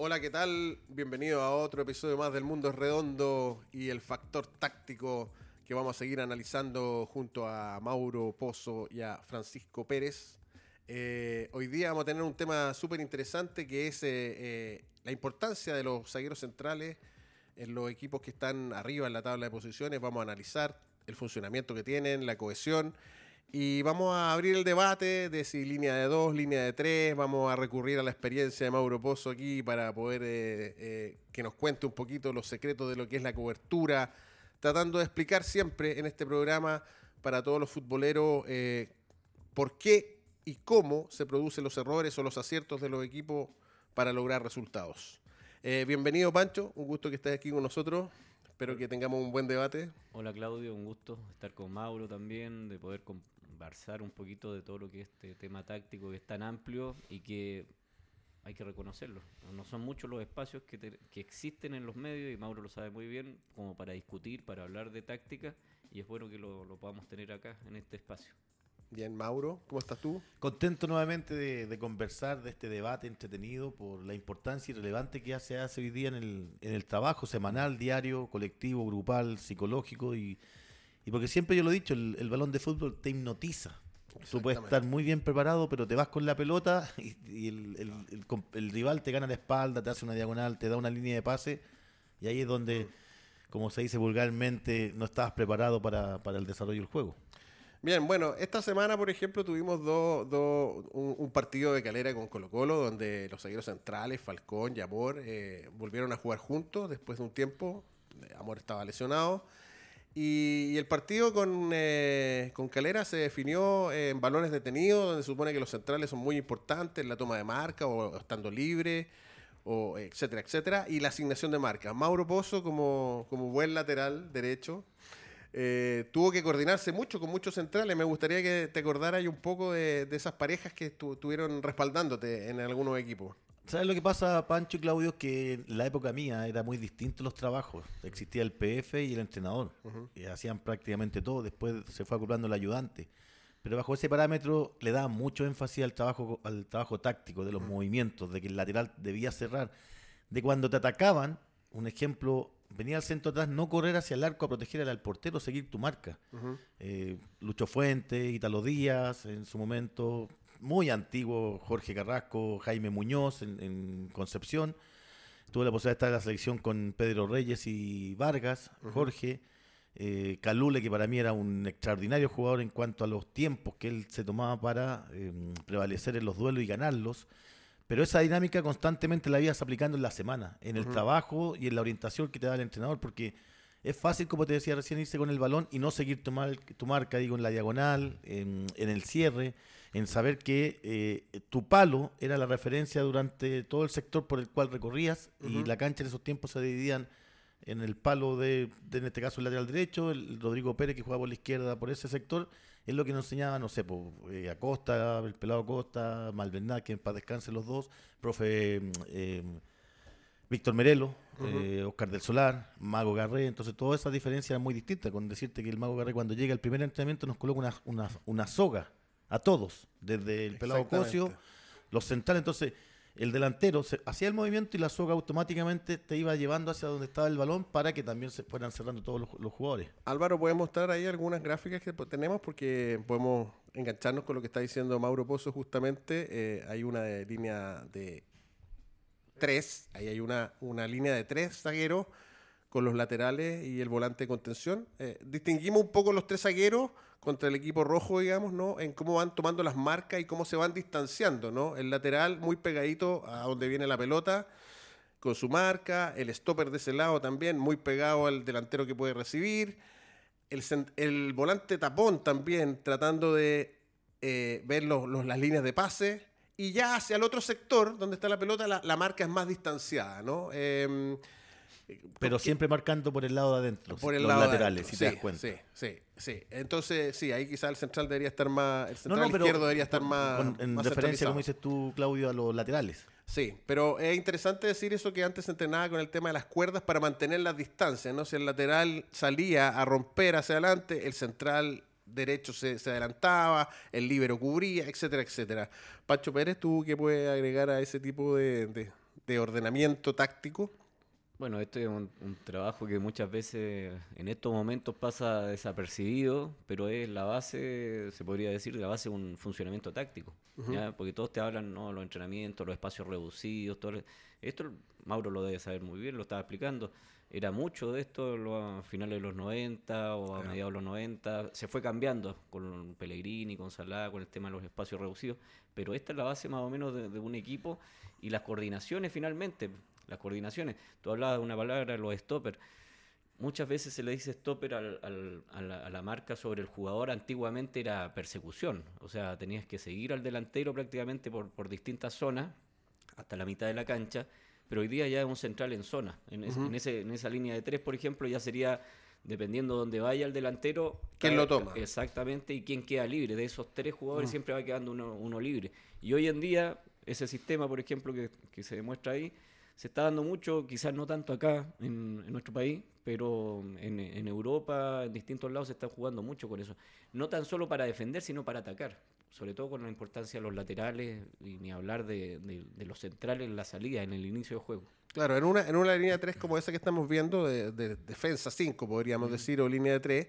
Hola, ¿qué tal? Bienvenido a otro episodio más del Mundo Redondo y el factor táctico que vamos a seguir analizando junto a Mauro Pozo y a Francisco Pérez. Eh, hoy día vamos a tener un tema súper interesante que es eh, eh, la importancia de los zagueros centrales en los equipos que están arriba en la tabla de posiciones. Vamos a analizar el funcionamiento que tienen, la cohesión y vamos a abrir el debate de si línea de dos, línea de tres. Vamos a recurrir a la experiencia de Mauro Pozo aquí para poder eh, eh, que nos cuente un poquito los secretos de lo que es la cobertura, tratando de explicar siempre en este programa para todos los futboleros eh, por qué y cómo se producen los errores o los aciertos de los equipos para lograr resultados. bienvenido Pancho, un gusto que estés aquí con nosotros. Espero que tengamos un buen debate. Hola Claudio, un gusto estar con Mauro también, de poder conversar un poquito de todo lo que es este tema táctico que es tan amplio y que hay que reconocerlo. No son muchos los espacios que, que existen en los medios y Mauro lo sabe muy bien, como para discutir, para hablar de táctica y es bueno que lo, lo podamos tener acá en este espacio. Bien, Mauro, ¿cómo estás tú? Contento nuevamente de, conversar de este debate entretenido por la importancia y relevante que se hace hoy día en el, en el trabajo semanal, diario, colectivo, grupal, psicológico y, y porque siempre yo lo he dicho, el, balón de fútbol te hipnotiza. Tú puedes estar muy bien preparado, pero te vas con la pelota y, el, el, rival te gana la espalda, te hace una diagonal, te da una línea de pase y ahí es donde, como se dice vulgarmente, no estabas preparado para, para el desarrollo del juego. Bien, bueno, esta semana, por ejemplo, tuvimos dos, un, partido de calera con Colo Colo, donde los seguidores centrales, Falcón y Amor, eh, volvieron a jugar juntos después de un tiempo. Amor estaba lesionado. Y, el partido con, eh, con, Calera se definió en balones detenidos, donde se supone que los centrales son muy importantes, la toma de marca o, estando libre, o etcétera, etcétera, y la asignación de marca. Mauro Pozo como, como buen lateral derecho eh, tuvo que coordinarse mucho con muchos centrales. Me gustaría que te acordaras un poco de, esas parejas que estuvieron respaldándote en algunos equipos. ¿Sabes lo que pasa, Pancho y Claudio? Que en la época mía era muy distinto los trabajos. Existía el PF y el entrenador. y hacían prácticamente todo. Después se fue acoplando el ayudante. Pero bajo ese parámetro le daba mucho énfasis al trabajo, al trabajo táctico, de los movimientos, de que el lateral debía cerrar. De cuando te atacaban, un ejemplo, venía al centro atrás, no correr hacia el arco a proteger al portero, seguir tu marca. Eh, Lucho Fuente, Italo Díaz, en su momento, muy antiguo, Jorge Carrasco, Jaime Muñoz en, Concepción. Tuve la posibilidad de estar en la selección con Pedro Reyes y Vargas, Jorge. Eh, Calule, que para mí era un extraordinario jugador en cuanto a los tiempos que él se tomaba para eh, prevalecer en los duelos y ganarlos. Pero esa dinámica constantemente la ibas aplicando en la semana, en el trabajo y en la orientación que te da el entrenador, porque es fácil, como te decía recién, irse con el balón y no seguir tu, tu marca, digo, en la diagonal, en, el cierre, en saber que eh, tu palo era la referencia durante todo el sector por el cual recorrías y la cancha en esos tiempos se dividían en el palo de, en este caso el lateral derecho, el Rodrigo Pérez que jugaba por la izquierda por ese sector, es lo que nos enseñaba, no sé, pues, eh, Acosta, el pelado Acosta, Malvernat, que para descanse los dos, profe eh, Víctor Merelo, eh, Oscar del Solar, Mago Garré, entonces todas esas diferencias eran muy distintas, con decirte que el Mago Garré cuando llega al primer entrenamiento nos coloca una, una, una soga a todos, desde el pelado Cosio, los centrales, entonces el delantero hacía el movimiento y la soga automáticamente te iba llevando hacia donde estaba el balón para que también se fueran cerrando todos los, jugadores. Álvaro, ¿puedes mostrar ahí algunas gráficas que tenemos? Porque podemos engancharnos con lo que está diciendo Mauro Pozo justamente. Eh, hay una de línea de tres, ahí hay una, una línea de tres zagueros con los laterales y el volante de contención. Eh, distinguimos un poco los tres zagueros contra el equipo rojo, digamos, ¿no? En cómo van tomando las marcas y cómo se van distanciando, ¿no? El lateral muy pegadito a donde viene la pelota con su marca, el stopper de ese lado también muy pegado al delantero que puede recibir, el, el volante tapón también tratando de eh, ver los, las líneas de pase y ya hacia el otro sector donde está la pelota la, marca es más distanciada, ¿no? Em, pero siempre marcando por el lado de adentro, por el los laterales, si te das cuenta. Sí, sí, sí. Entonces, sí, ahí quizás el central debería estar más. El central izquierdo debería estar más. en referencia, como dices tú, Claudio, a los laterales. Sí, pero es interesante decir eso que antes se entrenaba con el tema de las cuerdas para mantener las distancias, ¿no? Si el lateral salía a romper hacia adelante, el central derecho se, adelantaba, el líbero cubría, etcétera, etcétera. Pacho Pérez, ¿tú qué puedes agregar a ese tipo de de ordenamiento táctico? Bueno, esto es un, trabajo que muchas veces en estos momentos pasa desapercibido, pero es la base, se podría decir, la base de un funcionamiento táctico. Porque todos te hablan, ¿no? Los entrenamientos, los espacios reducidos, todo. Esto Mauro lo debe saber muy bien, lo estaba explicando. Era mucho de esto a finales de los 90 o a mediados de los 90. Se fue cambiando con Pellegrini, con Salah, con el tema de los espacios reducidos. Pero esta es la base más o menos de, de un equipo y las coordinaciones finalmente las coordinaciones. Tú hablabas de una palabra, los stopper. Muchas veces se le dice stopper al, a, la, marca sobre el jugador. Antiguamente era persecución. O sea, tenías que seguir al delantero prácticamente por, por distintas zonas hasta la mitad de la cancha. Pero hoy día ya es un central en zona. En, ese, en esa línea de tres, por ejemplo, ya sería dependiendo de dónde vaya el delantero. ¿Quién lo toma? Exactamente, y quién queda libre. De esos tres jugadores siempre va quedando uno, uno, libre. Y hoy en día, ese sistema, por ejemplo, que, que se demuestra ahí, se está dando mucho, quizás no tanto acá en, nuestro país, pero en, Europa, en distintos lados se está jugando mucho con eso. No tan solo para defender, sino para atacar. Sobre todo con la importancia de los laterales y ni hablar de, los centrales en la salida, en el inicio del juego. Claro, en una, en una línea 3 como esa que estamos viendo, de, defensa 5, podríamos decir, o línea de 3,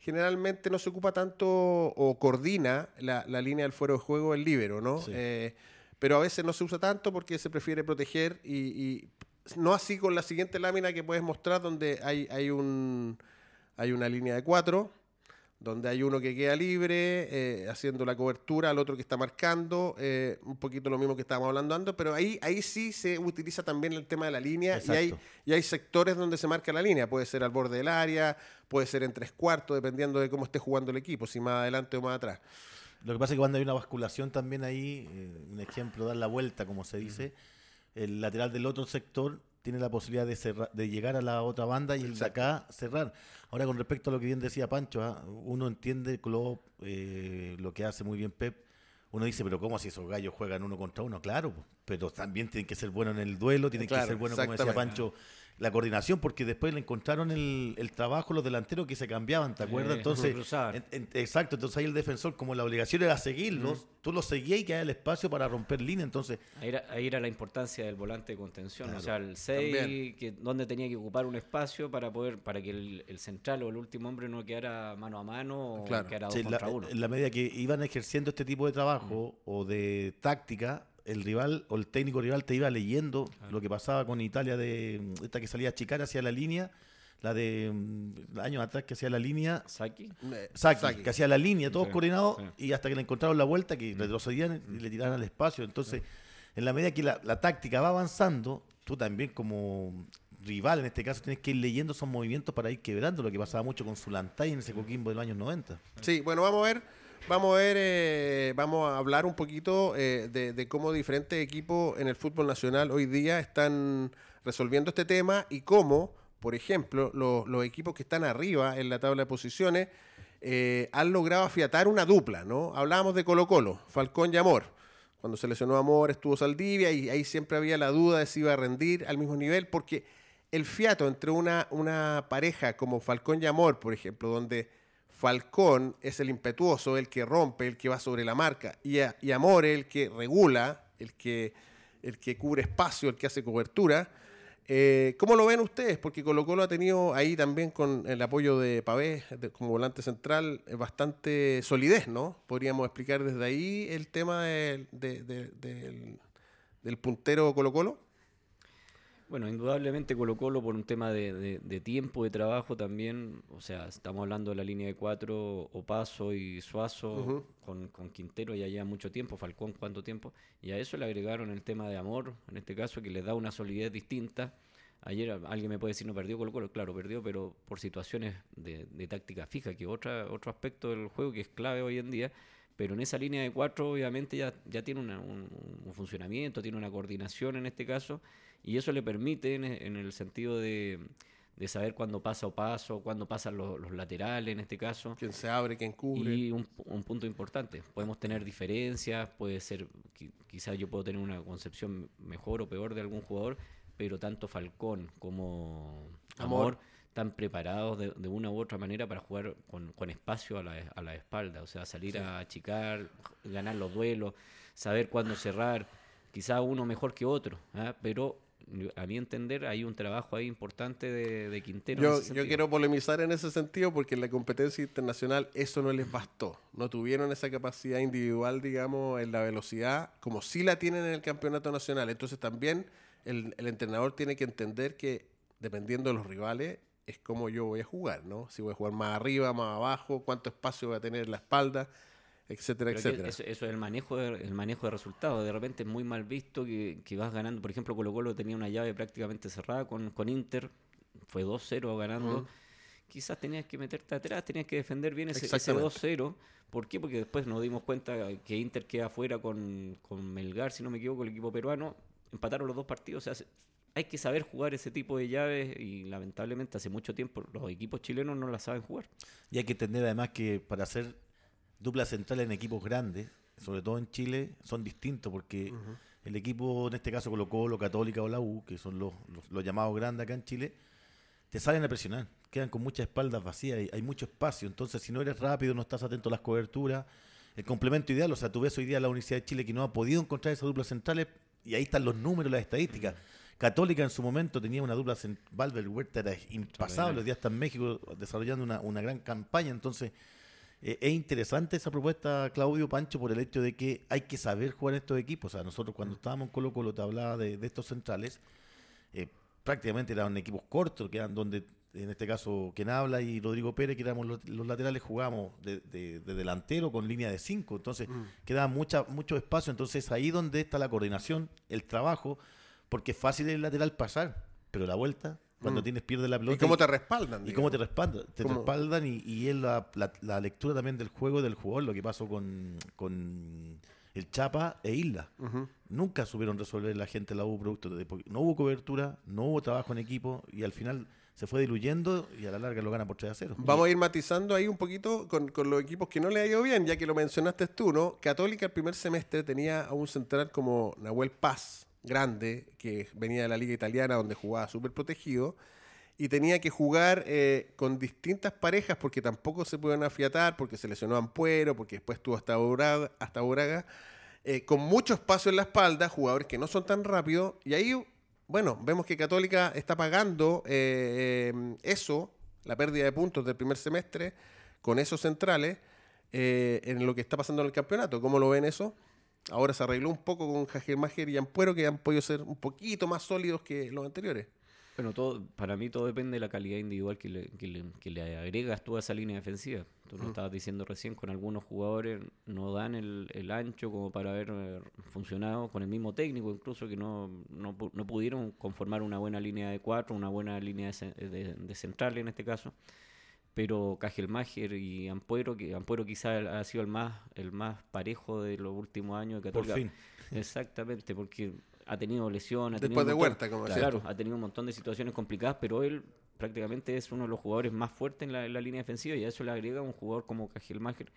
generalmente no se ocupa tanto o coordina la, línea del fuero de juego el líbero, ¿no? Eh, pero a veces no se usa tanto porque se prefiere proteger y, no así con la siguiente lámina que puedes mostrar donde hay, hay, un, hay una línea de cuatro, donde hay uno que queda libre, eh, haciendo la cobertura al otro que está marcando, eh, un poquito lo mismo que estábamos hablando antes, pero ahí, ahí sí se utiliza también el tema de la línea y hay, y hay sectores donde se marca la línea, puede ser al borde del área, puede ser en tres cuartos, dependiendo de cómo esté jugando el equipo, si más adelante o más atrás. Lo que pasa es que cuando hay una basculación también ahí, eh, un ejemplo, dar la vuelta, como se dice, el lateral del otro sector tiene la posibilidad de, de llegar a la otra banda y el de acá cerrar. Ahora, con respecto a lo que bien decía Pancho, ¿ah? uno entiende eh, lo que hace muy bien Pep. Uno dice, pero ¿cómo si esos gallos juegan uno contra uno? Claro, pero también tienen que ser buenos en el duelo, tienen que ser buenos, como decía Pancho, la coordinación, porque después le encontraron el, el trabajo los delanteros que se cambiaban, ¿te acuerdas? entonces, exacto, entonces ahí el defensor, como la obligación era seguirlos, tú los seguías y que el espacio para romper línea, entonces... Ahí era, ahí era la importancia del volante de contención, o sea, el 6, que, donde tenía que ocupar un espacio para poder, para que el, central o el último hombre no quedara mano a mano o quedara dos contra uno. En la medida que iban ejerciendo este tipo de trabajo o de táctica, el rival o el técnico rival te iba leyendo lo que pasaba con Italia de esta que salía a chicar hacia la línea, la de mm, años atrás que hacía la línea. Saki. Saki, que hacía la línea, todos coordinados, y hasta que le encontraron la vuelta, que retrocedían y le tiraban al espacio. Entonces, en la medida que la, táctica va avanzando, tú también como rival en este caso tienes que ir leyendo esos movimientos para ir quebrando lo que pasaba mucho con Zulantay en ese Coquimbo de los años 90. Sí, bueno, vamos a ver Vamos a ver, eh, vamos a hablar un poquito eh, de, cómo diferentes equipos en el fútbol nacional hoy día están resolviendo este tema y cómo, por ejemplo, los, equipos que están arriba en la tabla de posiciones eh, han logrado afiatar una dupla, ¿no? Hablábamos de Colo Colo, Falcón y Amor. Cuando se lesionó Amor estuvo Saldivia y ahí siempre había la duda de si iba a rendir al mismo nivel porque el fiato entre una, una pareja como Falcón y Amor, por ejemplo, donde Falcón es el impetuoso, el que rompe, el que va sobre la marca, y, y Amor el que regula, el que, el que cubre espacio, el que hace cobertura. Eh, ¿Cómo lo ven ustedes? Porque Colo Colo ha tenido ahí también con el apoyo de Pavés como volante central eh, bastante solidez, ¿no? Podríamos explicar desde ahí el tema del, del puntero Colo Colo. Bueno, indudablemente Colo Colo por un tema de, tiempo de trabajo también, o sea, estamos hablando de la línea de cuatro, Opaso y Suazo con, Quintero ya lleva mucho tiempo, Falcón cuánto tiempo, y a eso le agregaron el tema de amor, en este caso, que le da una solidez distinta. Ayer alguien me puede decir no perdió Colo Colo, claro, perdió, pero por situaciones de, táctica fija, que otra, otro aspecto del juego que es clave hoy en día, pero en esa línea de cuatro obviamente ya, ya tiene un, un funcionamiento, tiene una coordinación en este caso, y eso le permite en, el sentido de, saber cuándo pasa o paso, cuándo pasan los, laterales en este caso. Quién se abre, quién cubre. Y un, punto importante, podemos tener diferencias, puede ser, quizás yo puedo tener una concepción mejor o peor de algún jugador, pero tanto Falcón como Amor, están preparados de, una u otra manera para jugar con, espacio a la, a la, espalda, o sea, salir a achicar, ganar los duelos, saber cuándo cerrar quizá uno mejor que otro, ¿ah? pero a mi entender hay un trabajo ahí importante de, de Quintero. Yo, quiero polemizar en ese sentido porque en la competencia internacional eso no les bastó. No tuvieron esa capacidad individual, digamos, en la velocidad, como sí la tienen en el campeonato nacional. Entonces también el, el entrenador tiene que entender que dependiendo de los rivales es como yo voy a jugar, ¿no? Si voy a jugar más arriba, más abajo, cuánto espacio voy a tener en la espalda, etcétera, Pero etcétera. Eso, eso es el manejo de, el manejo de resultados. De repente es muy mal visto que, que vas ganando. Por ejemplo, Colo Colo tenía una llave prácticamente cerrada con, con Inter. Fue 2-0 ganando. Quizás tenías que meterte atrás, tenías que defender bien ese, ese Exactamente. 2-0. ¿Por qué? Porque después nos dimos cuenta que Inter queda afuera con, con Melgar, si no me equivoco, el equipo peruano. Empataron los dos partidos. O sea, se- hay que saber jugar ese tipo de llaves y lamentablemente hace mucho tiempo los equipos chilenos no la saben jugar. Y hay que entender además que para hacer dupla central en equipos grandes, sobre todo en Chile, son distintos porque el equipo, en este caso Colo Colo, Católica o la U, que son los, los- los llamados grandes acá en Chile, te salen a presionar, quedan con muchas espaldas vacías, hay, hay mucho espacio, entonces si no eres rápido, no estás atento a las coberturas, el complemento ideal, o sea, tú ves hoy día la Universidad de Chile que no ha podido encontrar esas duplas centrales y ahí están los números, las estadísticas. Católica en su momento tenía una dupla central, Valver Huerta era impasable, hoy día está en México desarrollando una, una gran campaña, entonces eh, es interesante esa propuesta, Claudio Pancho, por el hecho de que hay que saber jugar estos equipos. O sea, nosotros cuando estábamos en Colo Colo te hablaba de, de estos centrales, eh, prácticamente eran equipos cortos, que eran donde, en este caso, quien habla y Rodrigo Pérez, que éramos los, los laterales, jugábamos de, de- de delantero con línea de cinco. Entonces, quedaba mucha, mucho espacio. Entonces, ahí donde está la coordinación, el trabajo, porque es fácil el lateral pasar, pero la vuelta, cuando Mm. tienes, pierde la pelota. ¿Y cómo te respaldan? ¿Y cómo te respaldan? Te ¿Cómo? respaldan y, y es la, la- la lectura también del juego del jugador, lo que pasó con, con el Chapa e Isla. Nunca supieron resolver la gente la U producto de no hubo cobertura, no hubo trabajo en equipo y al final se fue diluyendo y a la larga lo gana por 3 a 0. Vamos a ir matizando ahí un poquito con, con los equipos que no le ha ido bien, ya que lo mencionaste tú, ¿no? Católica el primer semestre tenía a un central como Nahuel Paz, grande, que venía de la liga italiana donde jugaba súper protegido, y tenía que jugar eh, con distintas parejas porque tampoco se pueden afiatar, porque se lesionó Ampuero, porque después estuvo hasta Uraga, hasta Uraga eh, con mucho espacio en la espalda, jugadores que no son tan rápidos, y ahí, bueno, vemos que Católica está pagando eh, eso, la pérdida de puntos del primer semestre, con esos centrales, en lo que está pasando en el campeonato. ¿Cómo lo ven eso? Ahora se arregló un poco con Jagelmacher y Ampuero, que han podido ser un poquito más sólidos que los anteriores. Bueno, todo, para mí todo depende de la calidad individual que le, que le, que le agregas tú a esa línea defensiva. Tú lo estabas diciendo recién, con algunos jugadores no dan el, el ancho como para haber eh, funcionado, con el mismo técnico incluso, que no, no, pu- no pudieron conformar una buena línea de cuatro, una buena línea de, de, de central en este caso. Pero Cajelmacher y Ampuero, que Ampuero quizá ha sido el más, el más parejo de los últimos años de Por Católica. fin. Exactamente, porque ha tenido lesiones. Después tenido de montón- Huerta, como Claro, ha tenido un montón de situaciones complicadas, pero él prácticamente es uno de los jugadores más fuertes en la, en la línea defensiva y a eso le agrega un jugador como Cajelmacher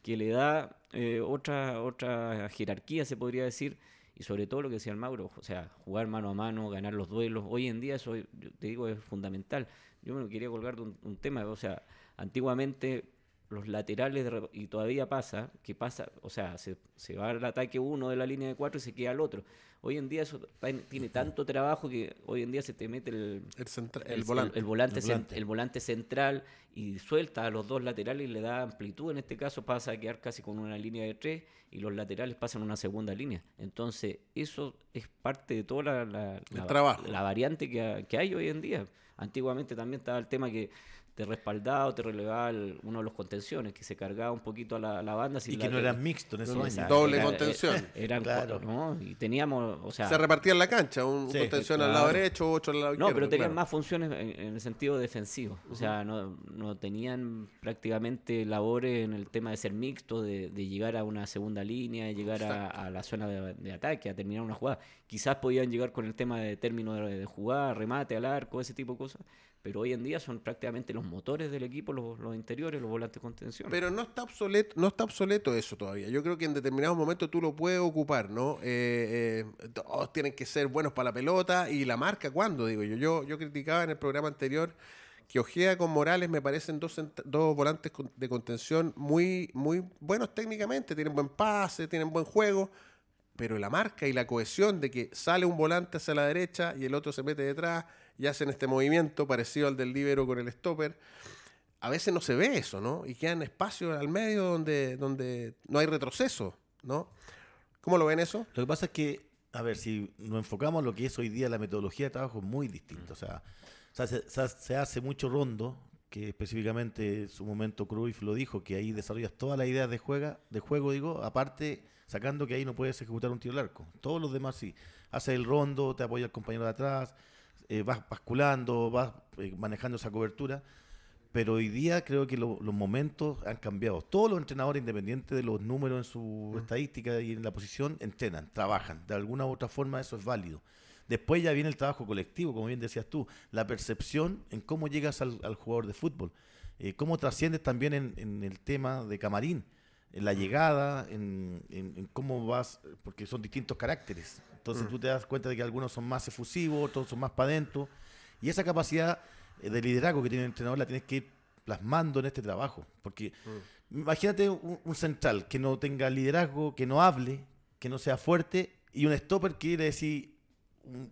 que le da eh, otra, otra jerarquía, se podría decir, y sobre todo lo que decía el Mauro, o sea, jugar mano a mano, ganar los duelos. Hoy en día eso, yo te digo, es fundamental. Yo me quería colgar de un, un tema, o sea, antiguamente los laterales, de y todavía pasa, que pasa, o sea, se, se va al ataque uno de la línea de cuatro y se queda el otro. Hoy en día eso tiene tanto trabajo que hoy en día se te mete el, El, centra- el el, volante. el volante, El cen- volante. el volante central y suelta a los dos laterales y le da amplitud. En este caso pasa a quedar casi con una línea de tres y los laterales pasan a una segunda línea. Entonces, eso es parte de toda la, la- la- trabajo. la variante que, que hay hoy en día. Antiguamente también estaba el tema que te respaldaba o te relevaba el- uno de los contenciones, que se cargaba un poquito a la, a la banda. Y la que no eran mixtos en esos No, años. Doble era- contención. Eran Claro. cuatro, ¿no? Y teníamos, o sea, se repartía en la cancha, un Sí, contención al lado derecho, otro al lado no, izquierdo. pero tenían claro. más funciones en, en el sentido defensivo. O sea, no, no tenían prácticamente labores en el tema de ser mixto, de, de llegar a una segunda línea, de llegar a, a la zona de, de ataque, a terminar una jugada. Quizás podían llegar con el tema de término de, de jugar, remate al arco, ese tipo de cosas. Pero hoy en día son prácticamente los motores del equipo, los, los interiores, los volantes de contención. Pero no está obsoleto, no está obsoleto eso todavía. Yo creo que en determinados momentos tú lo puedes ocupar, ¿no? Eh, eh, todos tienen que ser buenos para la pelota y la marca, ¿cuándo? Digo yo. Yo, yo criticaba en el programa anterior que Ojeda con Morales me parecen dos, dos volantes de contención muy, muy buenos técnicamente, tienen buen pase, tienen buen juego, pero la marca y la cohesión de que sale un volante hacia la derecha y el otro se mete detrás y hacen este movimiento parecido al del libero con el stopper. A veces no se ve eso, ¿no? Y quedan espacios al medio donde, donde no hay retroceso, ¿no? ¿Cómo lo ven eso? Lo que pasa es que, a ver, si nos enfocamos en lo que es hoy día la metodología de trabajo es muy distinta. O sea, se, se hace mucho rondo, que específicamente en su momento Cruyff lo dijo, que ahí desarrollas todas las ideas de, juega, de juego, digo, aparte sacando que ahí no puedes ejecutar un tiro al arco. Todos los demás sí. Haces el rondo, te apoya el compañero de atrás, eh, vas basculando, vas eh, manejando esa cobertura. Pero hoy día creo que los momentos han cambiado. Todos los entrenadores, independientes de los números en su mm. estadística y en la posición, entrenan, trabajan. De alguna u otra forma eso es válido. Después ya viene el trabajo colectivo, como bien decías tú, la percepción en cómo llegas al, jugador de fútbol, eh, cómo trasciendes también en, el tema de camarín, en la llegada, en, cómo vas, porque son distintos caracteres. Entonces mm. tú te das cuenta de que algunos son más efusivos, otros son más para adentro, y esa capacidad eh, de liderazgo que tiene el entrenador la tienes que ir plasmando en este trabajo, porque mm. imagínate un, un central que no tenga liderazgo, que no hable, que no sea fuerte, y un stopper que quiere decir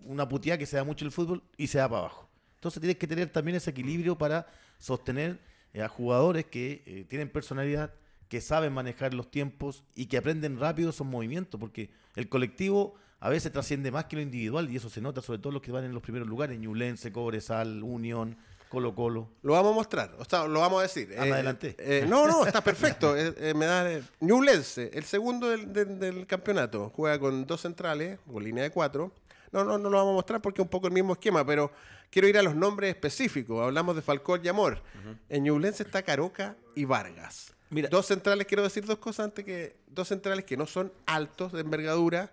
una putía que se da mucho el fútbol y se da para abajo. Entonces tienes que tener también ese equilibrio para sostener eh, a jugadores que eh, tienen personalidad, que saben manejar los tiempos y que aprenden rápido esos movimientos, porque el colectivo a veces trasciende más que lo individual y eso se nota sobre todo los que van en los primeros lugares, Ñulense, Cobresal, Unión, Colo Colo. Lo vamos a mostrar, o sea, lo vamos a decir. Ah, adelante. no, no, está perfecto. me da Ñublense, el segundo del, del, campeonato. Juega con dos centrales, con línea de cuatro. No, no, no lo vamos a mostrar porque es un poco el mismo esquema, pero quiero ir a los nombres específicos. Hablamos de Falcón y Amor. En Ñublense está Caroca y Vargas. Mira. Dos centrales, quiero decir dos cosas antes que. Dos centrales que no son altos de envergadura,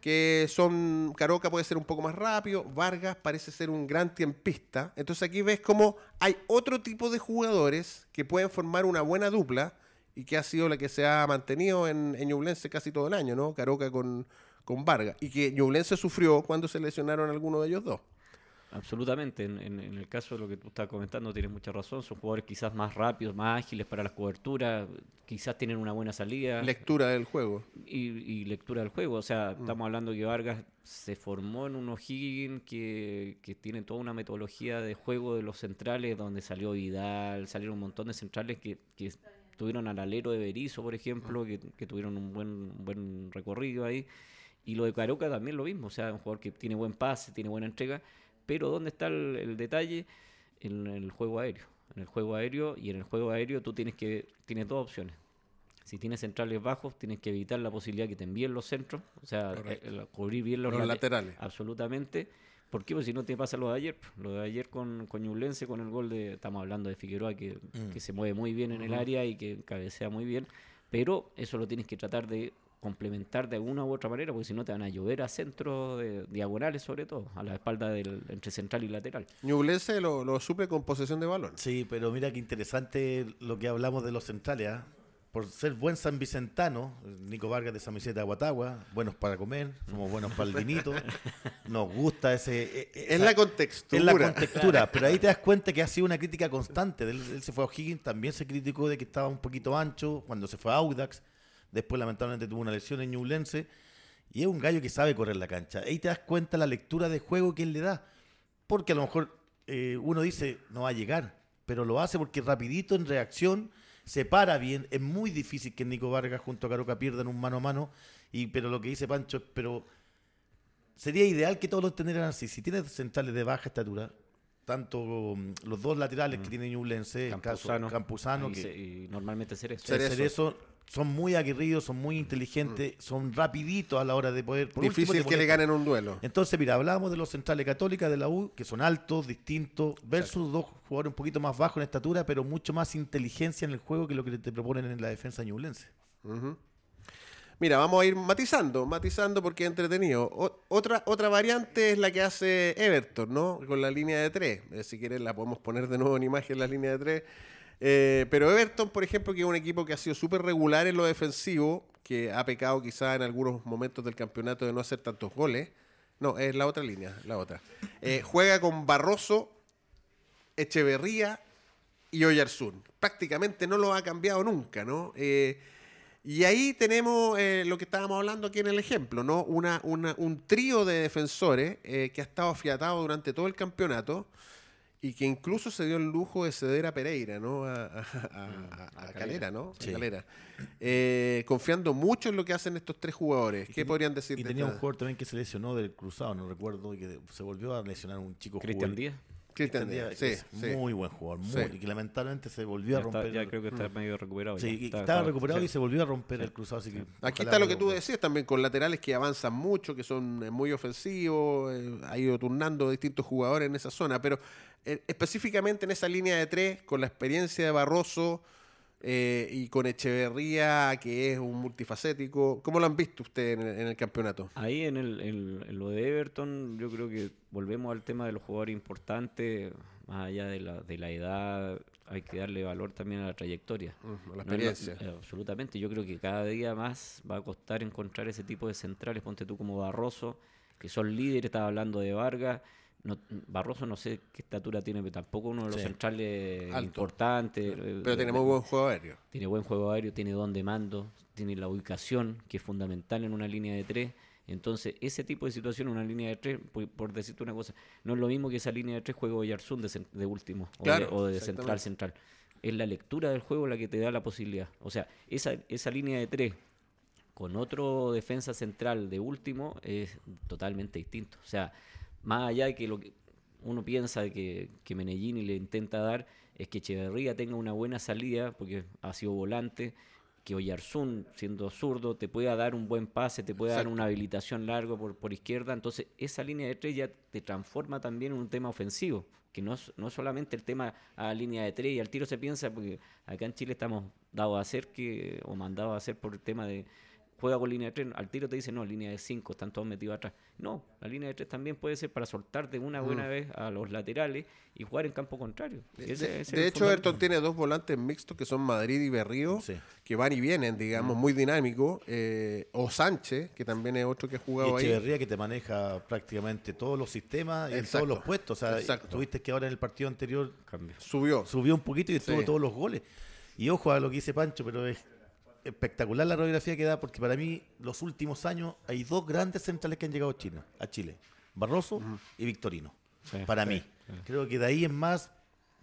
que son. Caroca puede ser un poco más rápido, Vargas parece ser un gran tiempista. Entonces aquí ves cómo hay otro tipo de jugadores que pueden formar una buena dupla y que ha sido la que se ha mantenido en, en Ñublense casi todo el año, ¿no? Caroca con, con Vargas y que Ñublense sufrió cuando se lesionaron algunos de ellos dos. Absolutamente, en, el caso de lo que tú estás comentando tienes mucha razón, son jugadores quizás más rápidos, más ágiles para las coberturas, quizás tienen una buena salida. Lectura del juego. Y, lectura del juego, o sea, mm. estamos hablando que Vargas se formó en un O'Higgins que, que tiene toda una metodología de juego de los centrales, donde salió Vidal, salieron un montón de centrales que, que tuvieron al alero de Berizo, por ejemplo, que, que tuvieron un buen, un buen recorrido ahí. Y lo de Caroca también lo mismo, o sea, un jugador que tiene buen pase, tiene buena entrega, pero ¿dónde está el, detalle? En el juego aéreo. En el juego aéreo y en el juego aéreo tú tienes que tienes dos opciones. Si tienes centrales bajos, tienes que evitar la posibilidad que te envíen los centros, o sea, eh, cubrir bien los, laterales. Absolutamente. ¿Por qué? Porque si no te pasa lo de ayer. Lo de ayer con, con con el gol de. Estamos hablando de Figueroa, que, mm. que se mueve muy bien en el área y que cabecea muy bien. Pero eso lo tienes que tratar de complementar de alguna u otra manera, porque si no te van a llover a centros de, diagonales, sobre todo, a la espalda del entre central y lateral. Ñublense lo, lo suple con posesión de balón. Sí, pero mira qué interesante lo que hablamos de los centrales. ¿ah? Por ser buen san vicentano, Nico Vargas de San Vicente de Aguatagua, buenos para comer, somos buenos para el vinito, nos gusta ese... E, e, es la contextura. Es la contextura, pero ahí te das cuenta que ha sido una crítica constante. Él, se fue a O'Higgins, también se criticó de que estaba un poquito ancho, cuando se fue a Audax, Después, lamentablemente, tuvo una lesión en Ñublense. Y es un gallo que sabe correr la cancha. Ahí te das cuenta la lectura de juego que él le da. Porque a lo mejor eh, uno dice, no va a llegar. Pero lo hace porque rapidito, en reacción, se para bien. Es muy difícil que Nico Vargas junto a Caroca pierdan un mano a mano. Y, pero lo que dice Pancho es, pero sería ideal que todos los tuvieran así. Si tienes centrales de baja estatura, tanto mm, los dos laterales que mm. tiene Ñublense, Campuzano, Campuzano que, y normalmente Cerezo. Cerezo son muy aguerridos, son muy inteligentes, mm. son rapiditos a la hora de poder... Difícil que le ganen un duelo. Entonces, mira, hablábamos de los centrales católicas de la U, que son altos, distintos, versus dos jugadores un poquito más bajos en estatura, pero mucho más inteligencia en el juego que lo que te proponen en la defensa ñublense. Mira, vamos a ir matizando, matizando porque es entretenido. otra, otra variante es la que hace Everton, ¿no? Con la línea de tres. Eh, si quieres la podemos poner de nuevo en imagen la línea de tres eh, pero Everton, por ejemplo, que es un equipo que ha sido súper regular en lo defensivo, que ha pecado quizá en algunos momentos del campeonato de no hacer tantos goles. No, es la otra línea, la otra. Eh, juega con Barroso, Echeverría y Oyarzún. Prácticamente no lo ha cambiado nunca, ¿no? Eh, Y ahí tenemos lo que estábamos hablando aquí en el ejemplo, ¿no? Una, una- un trío de defensores que ha estado afiatado durante todo el campeonato y que incluso se dio el lujo de ceder a Pereira, ¿no? A, a- a- a- a Calera, ¿no? A Sí. Calera. Eh, confiando mucho en lo que hacen estos tres jugadores. ¿Qué podrían decir Y de tenía un jugador también que se lesionó del cruzado, no recuerdo, y que se volvió a lesionar un chico Cristian. Díaz. Cristian Díaz, sí, que es sí. muy buen jugador, muy, Sí. y que lamentablemente se volvió Ya, a está- romper. ya creo que está medio recuperado. Sí, Está- estaba está- recuperado sí. y se volvió a romper el cruzado. Así que Aquí está lo que tú decías también, con laterales que avanzan mucho, que son eh, muy ofensivos, eh, ha ido turnando distintos jugadores en esa zona, pero específicamente en esa línea de tres, con la experiencia de Barroso eh, y con Echeverría, que es un multifacético, ¿cómo lo han visto ustedes en el, en el campeonato? Ahí en, el, en- en lo de Everton, yo creo que volvemos al tema de los jugadores importantes, más allá de la, de la edad, hay que darle valor también a la trayectoria. Mm, la No experiencia. eh, absolutamente, yo creo que cada día más va a costar encontrar ese tipo de centrales, ponte tú como Barroso, que son líderes, estaba hablando de Vargas. No, Barroso no sé qué estatura tiene, pero tampoco uno de los Sí. centrales Alto. importantes. eh, Pero de- tenemos buen juego aéreo. tiene buen juego aéreo, tiene don de mando, tiene la ubicación, que es fundamental en una línea de tres. Entonces, ese tipo de situación, una línea de tres, por, por decirte una cosa, no es lo mismo que esa línea de tres juego Oyarzún de, de último o de, o de central central. Es la lectura del juego la que te da la posibilidad. O sea, esa, esa línea de tres con otro defensa central de último es totalmente distinto. O sea, más allá de que lo que uno piensa que, que Menellini le intenta dar es que Echeverría tenga una buena salida, porque ha sido volante, que Oyarzún, siendo zurdo, te pueda dar un buen pase, te pueda dar una habilitación larga por, por izquierda. Entonces, esa línea de tres ya te transforma también en un tema ofensivo, que no, es- no solamente el tema a línea de tres y al tiro se piensa, porque acá en Chile estamos dados a hacer que, o mandados a hacer por el tema de juega con línea de 3, al tiro te dice no, línea de 5, están todos metidos atrás. No, la línea de 3 también puede ser para soltar de una buena vez a los laterales y jugar en campo contrario. De, Ese- ese es de hecho, fundamento. Everton tiene dos volantes mixtos que son Madrid y Berrío, Sí. que van y vienen, digamos, muy dinámicos. eh, o Sánchez, que también es otro que ha Y jugado ahí. Echeverría que te maneja prácticamente todos los sistemas y en Exacto. todos los puestos. O sea, Exacto. tuviste que ahora en el partido anterior. Subió. subió un poquito y tuvo Sí. todos los goles. Y ojo a lo que dice Pancho, pero es espectacular la radiografía que da, porque para mí, los últimos años, hay dos grandes centrales que han llegado a Chile, a Chile Barroso y Victorino. Sí, para sí, mí. sí. Creo que de ahí en más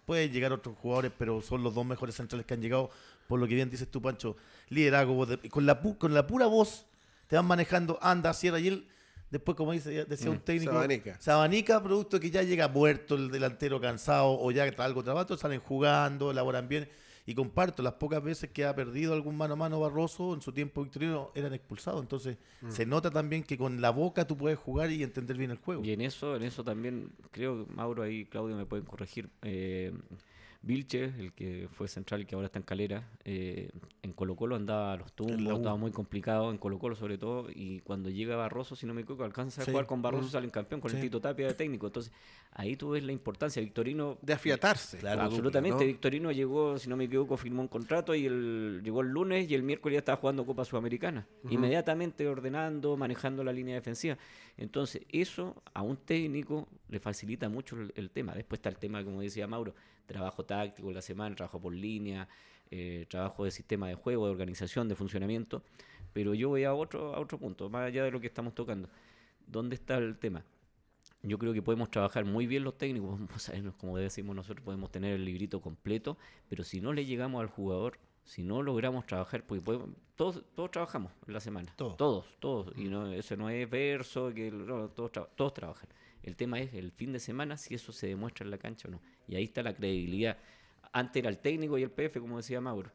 pueden llegar otros jugadores, pero son los dos mejores centrales que han llegado, por lo que bien dices tú, Pancho. Liderazgo, con, la pu- con la pura voz, te van manejando, anda, cierra, y él, después, como dice, decía un técnico, se abanica. se abanica, producto que ya llega muerto el delantero cansado o ya está algo trabado, salen jugando, elaboran bien. Y comparto, las pocas veces que ha perdido algún mano a mano Barroso en su tiempo victorino eran expulsados. Entonces Mm. se nota también que con la boca tú puedes jugar y entender bien el juego. Y en eso, en eso también, creo, Mauro ahí, Claudio me pueden corregir. Eh, Vilche, el que fue central y que ahora está en Calera, eh, en Colo Colo andaba a los tumbos, estaba muy complicado, en Colo Colo sobre todo, y cuando llega Barroso, si no me equivoco, alcanza a Sí. jugar con Barroso, Mm. salen campeón con el. Tito Tapia de técnico. Entonces, ahí tú ves la importancia. Victorino De afiatarse. Claro, Absolutamente, ¿no? Victorino llegó, si no me equivoco, firmó un contrato y el, llegó el lunes y el miércoles ya estaba jugando Copa Sudamericana. Inmediatamente ordenando, manejando la línea defensiva. Entonces, eso a un técnico le facilita mucho el, el tema. Después está el tema, como decía Mauro, trabajo táctico en la semana, trabajo por línea, eh, trabajo de sistema de juego, de organización, de funcionamiento. Pero yo voy a otro, a otro punto, más allá de lo que estamos tocando. ¿Dónde está el tema? Yo creo que podemos trabajar muy bien los técnicos, como decimos nosotros, podemos tener el librito completo, pero si no le llegamos al jugador, si no logramos trabajar, porque podemos- todos, todos trabajamos en la semana, Todos. todos, todos, y no, eso no es verso, que no, todos, todos trabajan. El tema es el fin de semana, si eso se demuestra en la cancha o no. Y ahí está la credibilidad. Antes era el técnico y el PF, como decía Mauro.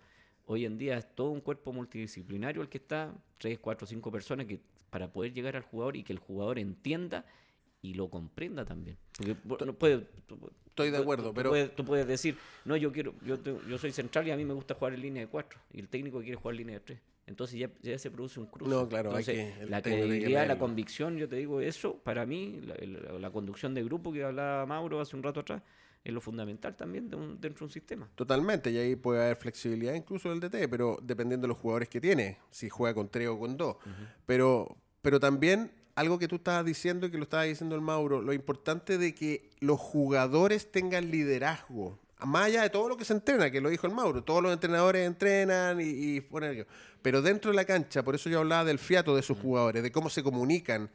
Hoy en día es todo un cuerpo multidisciplinario el que está, tres, cuatro, cinco personas que para poder llegar al jugador y que el jugador entienda y lo comprenda también. Porque pu- no puede, tú- Estoy de acuerdo, tú pero- puedes, tú puedes decir, no, yo quiero, yo, yo soy central y a mí me gusta jugar en línea de cuatro y el técnico quiere jugar en línea de tres. Entonces ya, ya se produce un cruce. No, claro, hay Entonces, que- la credibilidad, la convicción, yo te digo, eso para mí, la, la conducción de grupo que hablaba Mauro hace un rato atrás, es lo fundamental también de un- dentro de un sistema. Totalmente, y ahí puede haber flexibilidad incluso del DT, pero dependiendo de los jugadores que tiene, si juega con tres o con dos. pero, pero también algo que tú estabas diciendo y que lo estaba diciendo el Mauro, lo importante de que los jugadores tengan liderazgo Más allá de todo lo que se entrena, que lo dijo el Mauro, todos los entrenadores entrenan y, y ponen... Pero dentro de la cancha, por eso yo hablaba del fiato de sus jugadores, de cómo se comunican,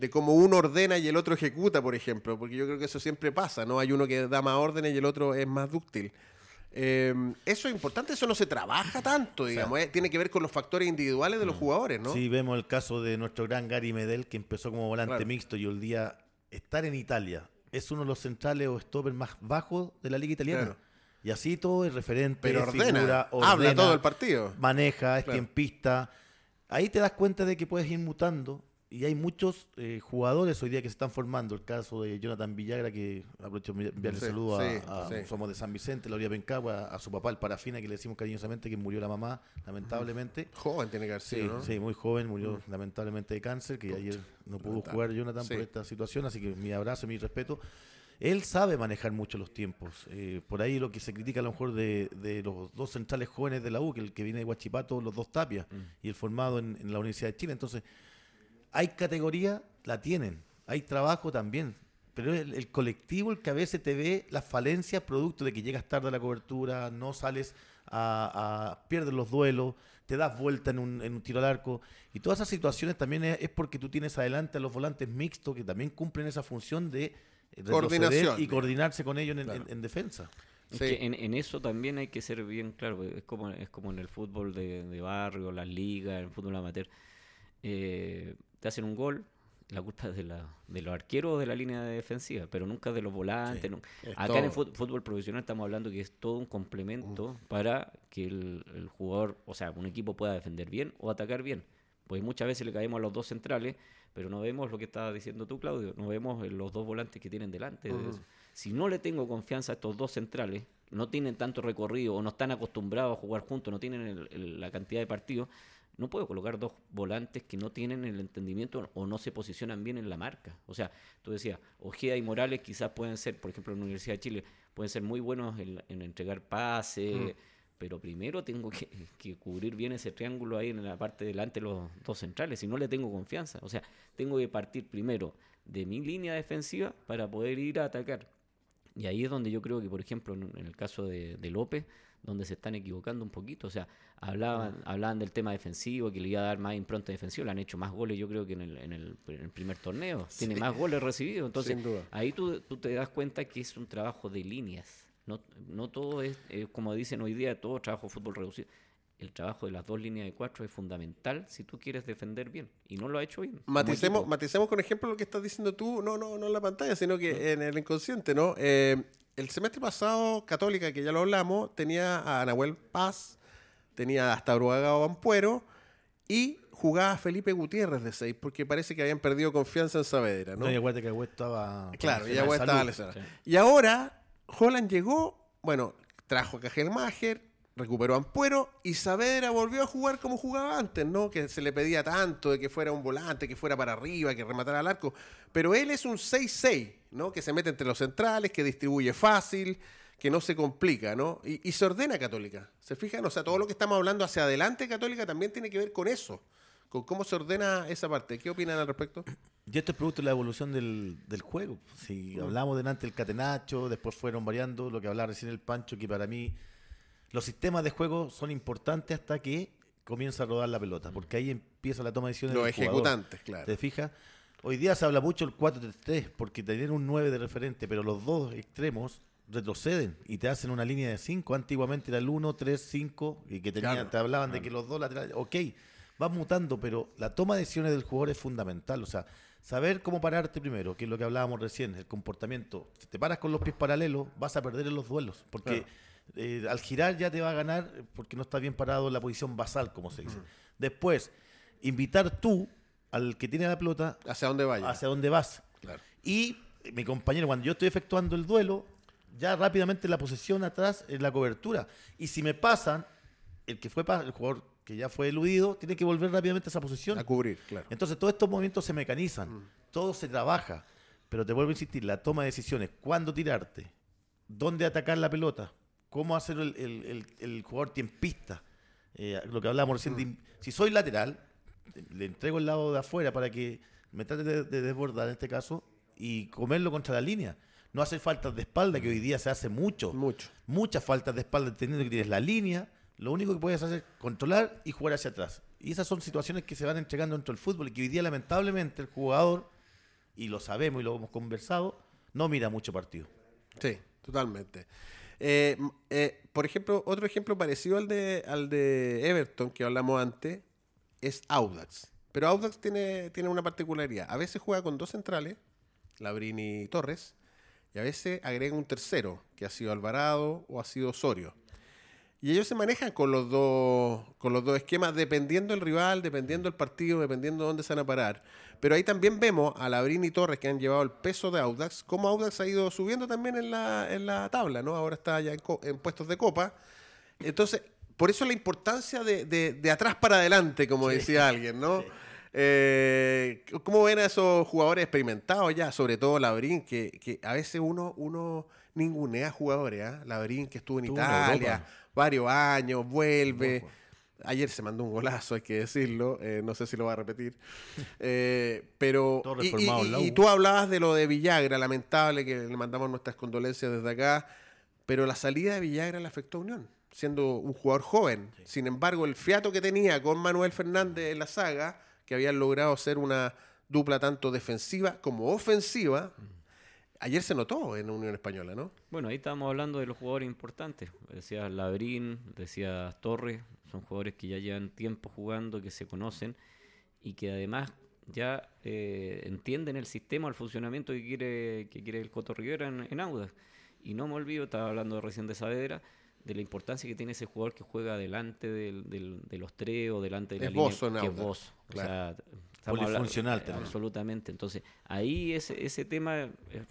de cómo uno ordena y el otro ejecuta, por ejemplo, porque yo creo que eso siempre pasa, ¿no? Hay uno que da más órdenes y el otro es más dúctil. Eh, eso es importante, eso no se trabaja tanto, digamos, eh, tiene que ver con los factores individuales de los jugadores, ¿no? Sí, vemos el caso de nuestro gran Gary Medel, que empezó como volante Claro. mixto y hoy día estar en Italia es uno de los centrales o stoppers más bajos de la liga italiana. Claro. Y así todo es referente, Pero ordena, figura, habla todo el partido. maneja, es Claro. tiempista. Ahí te das cuenta de que puedes ir mutando y hay muchos eh, jugadores hoy día que se están formando. El caso de Jonathan Villagra, que aprovecho de enviarle Sí, saludo a, sí, a- sí. somos de San Vicente, la Orilla Pencagua, a, su papá, el Parafina, que le decimos cariñosamente que murió la mamá, lamentablemente. Joven tiene que haber Sí, sido, ¿no? sí, muy joven, murió lamentablemente de cáncer, que ayer no pudo Lamentable. jugar Jonathan por esta situación, así que mi abrazo y mi respeto. Él sabe manejar mucho los tiempos. eh, por ahí lo que se critica a lo mejor de, de los dos centrales jóvenes de la U, que el que viene de Huachipato, los dos tapias, y el formado en, en la Universidad de Chile. Entonces, hay categoría, la tienen. Hay trabajo también. Pero el, el colectivo el que a veces te ve las falencias producto de que llegas tarde a la cobertura, no sales a, a- pierdes los duelos, te das vuelta en un, en un tiro al arco. Y todas esas situaciones también es, es porque tú tienes adelante a los volantes mixtos que también cumplen esa función de Coordinación, y coordinarse con ellos en, Claro. en- en defensa. Es Sí. que en, en eso también hay que ser bien claro, es como, es como en el fútbol de, de barrio, las ligas, el fútbol amateur. Eh, te hacen un gol, la culpa es de, la, de los arqueros o de la línea defensiva, pero nunca de los volantes. Sí, Acá en el fútbol profesional estamos hablando que es todo un complemento para que el, el jugador, o sea, un equipo pueda defender bien o atacar bien. Pues muchas veces le caemos a los dos centrales, pero no vemos lo que estabas diciendo tú, Claudio, no vemos los dos volantes que tienen delante. Si no le tengo confianza a estos dos centrales, no tienen tanto recorrido o no están acostumbrados a jugar juntos, no tienen el- el- la cantidad de partidos, no puedo colocar dos volantes que no tienen el entendimiento o no se posicionan bien en la marca. O sea, tú decías, Ojeda y Morales quizás pueden ser, por ejemplo, en la Universidad de Chile, pueden ser muy buenos en, en entregar pases, pero primero tengo que, que cubrir bien ese triángulo ahí en la parte delante de los dos centrales, si no le tengo confianza. O sea, tengo que partir primero de mi línea defensiva para poder ir a atacar. Y ahí es donde yo creo que, por ejemplo, en, en el caso de, de López, donde se están equivocando un poquito. O sea, hablaban, hablaban del tema defensivo, que le iba a dar más impronta defensiva. Le han hecho más goles, yo creo, que en el, en el, en el primer torneo. Tiene más goles recibidos. Entonces, Sin duda. ahí tú, tú te das cuenta que es un trabajo de líneas. No, no todo es, eh, como dicen hoy día, todo trabajo de fútbol reducido. El trabajo de las dos líneas de cuatro es fundamental si tú quieres defender bien. Y no lo ha hecho bien. Maticemos, maticemos con ejemplo lo que estás diciendo tú, no, no, no en la pantalla, sino que en el inconsciente, ¿no? Eh, el semestre pasado, Católica, que ya lo hablamos, tenía a Nahuel Paz, tenía hasta Bruaga Ampuero y jugaba Felipe Gutiérrez de 6, porque parece que habían perdido confianza en Saavedra, ¿no? No, y acuérdate que estaba. Claro, de estaba. Sí. Y ahora, Holland llegó, bueno, trajo a Cajelmacher, recuperó a Ampuero y Saavedra volvió a jugar como jugaba antes, ¿no? Que se le pedía tanto de que fuera un volante, que fuera para arriba, que rematara al arco. Pero él es un 6-6, ¿no? Que se mete entre los centrales, que distribuye fácil, que no se complica, ¿no? Y, y se ordena Católica. ¿Se fijan? O sea, todo lo que estamos hablando hacia adelante Católica también tiene que ver con eso. Con cómo se ordena esa parte. ¿Qué opinan al respecto? Y esto es producto de la evolución del, del juego. Si hablamos delante del catenacho, después fueron variando, lo que hablaba recién el Pancho, que para mí los sistemas de juego son importantes hasta que comienza a rodar la pelota, porque ahí empieza la toma de decisiones Los del jugador. ejecutantes, claro. ¿Te fijas? Hoy día se habla mucho el 4-3-3, porque tener un 9 de referente, pero los dos extremos retroceden y te hacen una línea de 5. Antiguamente era el 1, 3, 5, y que tenían, Claro, te hablaban de que los dos laterales. Ok, vas mutando, pero la toma de decisiones del jugador es fundamental. O sea, saber cómo pararte primero, que es lo que hablábamos recién, el comportamiento. Si te paras con los pies paralelos, vas a perder en los duelos, porque eh, al girar ya te va a ganar porque no estás bien parado en la posición basal, como se dice. Después, invitar tú al que tiene la pelota ¿Hacia dónde vaya? hacia dónde vas. Claro. Y eh, mi compañero, cuando yo estoy efectuando el duelo, ya rápidamente la posesión atrás en la cobertura. Y si me pasan, el que fue el jugador que ya fue eludido, tiene que volver rápidamente a esa posición. A cubrir, claro. Entonces todos estos movimientos se mecanizan, todo se trabaja, pero te vuelvo a insistir, la toma de decisiones, cuándo tirarte, dónde atacar la pelota, cómo hacer el, el- el- el jugador tiempista, eh, lo que hablábamos recién, de in- si soy lateral, le entrego el lado de afuera para que me trate de, de desbordar en este caso y comerlo contra la línea. no hacer faltas de espalda, que hoy día se hace mucho. Mucho. Muchas faltas de espalda, teniendo que tienes la línea. Lo único que puedes hacer es controlar y jugar hacia atrás. Y esas son situaciones que se van entregando dentro del fútbol y que hoy día, lamentablemente, el jugador, y lo sabemos y lo hemos conversado, no mira mucho partido. Sí, totalmente. Eh, eh, por ejemplo, otro ejemplo parecido al de, al de Everton que hablamos antes es Audax. Pero Audax tiene, tiene una particularidad. A veces juega con dos centrales, Labrini y Torres, y a veces agrega un tercero, que ha sido Alvarado o ha sido Osorio. Y ellos se manejan con los dos, con los dos esquemas, dependiendo del rival, dependiendo del partido, dependiendo de dónde se van a parar. Pero ahí también vemos a Labrini y Torres que han llevado el peso de Audax, cómo Audax ha ido subiendo también en la, en la tabla, ¿no? Ahora está ya en, puestos de copa. Entonces, por eso la importancia de, de- de atrás para adelante, como decía alguien, ¿no? Eh, ¿Cómo ven a esos jugadores experimentados ya? Sobre todo Labrín, que, que a veces uno, uno ningunea jugadores, ¿ah? Labrín que estuvo en Italia. Varios años, vuelve. Ojo. Ayer se mandó un golazo, hay que decirlo. eh, no sé si lo va a repetir. Eh, pero. Todo y- y- tú hablabas de lo de Villagra, lamentable, que le mandamos nuestras condolencias desde acá. Pero la salida de Villagra le afectó a Unión, siendo un jugador joven. Sin embargo, el fiato que tenía con Manuel Fernández en la saga, que habían logrado ser una dupla tanto defensiva como ofensiva, ayer se notó en Unión Española, ¿no? Bueno, ahí estábamos hablando de los jugadores importantes. Decías Labrín, decías Torres, son jugadores que ya llevan tiempo jugando, que se conocen y que además ya eh, entienden el sistema, el funcionamiento que quiere, que quiere el Coto Rivera en, en Audax. Y no me olvido, estaba hablando recién de Saavedra, de la importancia que tiene ese jugador que juega delante del, del- de los tres o delante de la Es línea. Que es. O claro. sea, estamos Polifuncional eh, también. Absolutamente. Entonces, ahí ese, ese tema es,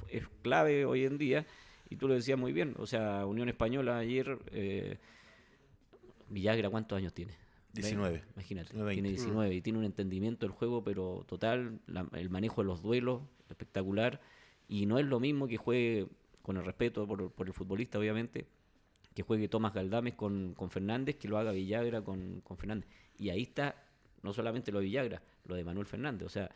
es clave hoy en día. Y tú lo decías muy bien. O sea, Unión Española ayer. eh, Villagra, ¿cuántos años tiene? 19. Veinte, Imagínate, 19, tiene 19 y tiene un entendimiento del juego, pero total, la- el manejo de los duelos, espectacular. Y no es lo mismo que juegue, con el respeto por, por el futbolista, obviamente, que juegue Tomás Galdames con, con Fernández, que lo haga Villagra con, con Fernández. Y ahí está no solamente lo de Villagra, lo de Manuel Fernández. O sea,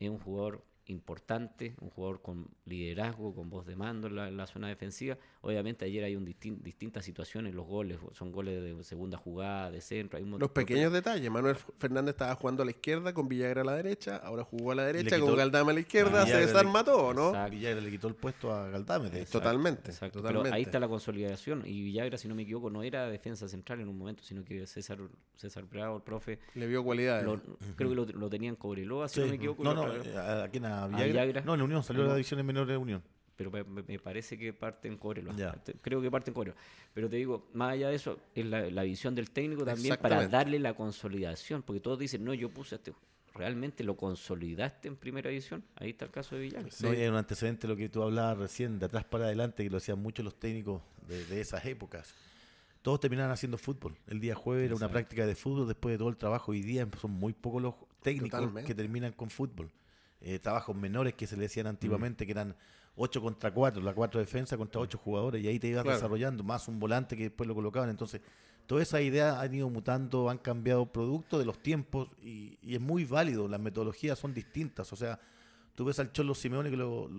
es un jugador importante, un jugador con liderazgo, con voz de mando en la, en la zona defensiva. Obviamente ayer hay un distin- distintas situaciones, los goles son goles de segunda jugada, de centro. Hay un Los pequeños detalles. Manuel Fernández estaba jugando a la izquierda con Villagra a la derecha, ahora jugó a la derecha quitó- con Galdame a la izquierda, a se desarma todo, ¿no? Exacto. Villagra le quitó el puesto a de hecho. Totalmente, Exacto, totalmente. pero ahí está la consolidación. Y Villagra, si no me equivoco, no era defensa central en un momento, sino que César, César Bravo, el profe, Le vio cualidades. lo- creo que lo, lo tenía en Cobreloa, si Sí. no me equivoco. No, lo no, eh, ¿a, a quién? ¿A Villagra? Villagra? No, en la Unión, salió a No. las divisiones menores de Unión. pero me, parece que parte en Cobreloa. Ya. Te- Creo que parte en Cobreloa. Pero te digo, más allá de eso, es la, la visión del técnico también para darle la consolidación, porque todos dicen, no, yo puse a este... ¿Realmente lo consolidaste en primera división? Ahí está el caso de Villagra. Sí. No, hay un antecedente de lo que tú hablabas recién, de atrás para adelante, que lo hacían muchos los técnicos de, de esas épocas. Todos terminaban haciendo fútbol. El día jueves era una práctica de fútbol después de todo el trabajo. Hoy día son muy pocos los técnicos Totalmente. que terminan con fútbol. Eh, trabajos menores que se le decían Mm. antiguamente, que eran 8 contra 4, la 4 defensa contra 8 jugadores, y ahí te ibas Claro. desarrollando, más un volante que después lo colocaban. Entonces, todas esas ideas han ido mutando, han cambiado producto de los tiempos, y, y es muy válido. Las metodologías son distintas. O sea, tú ves al Cholo Simeone que lo-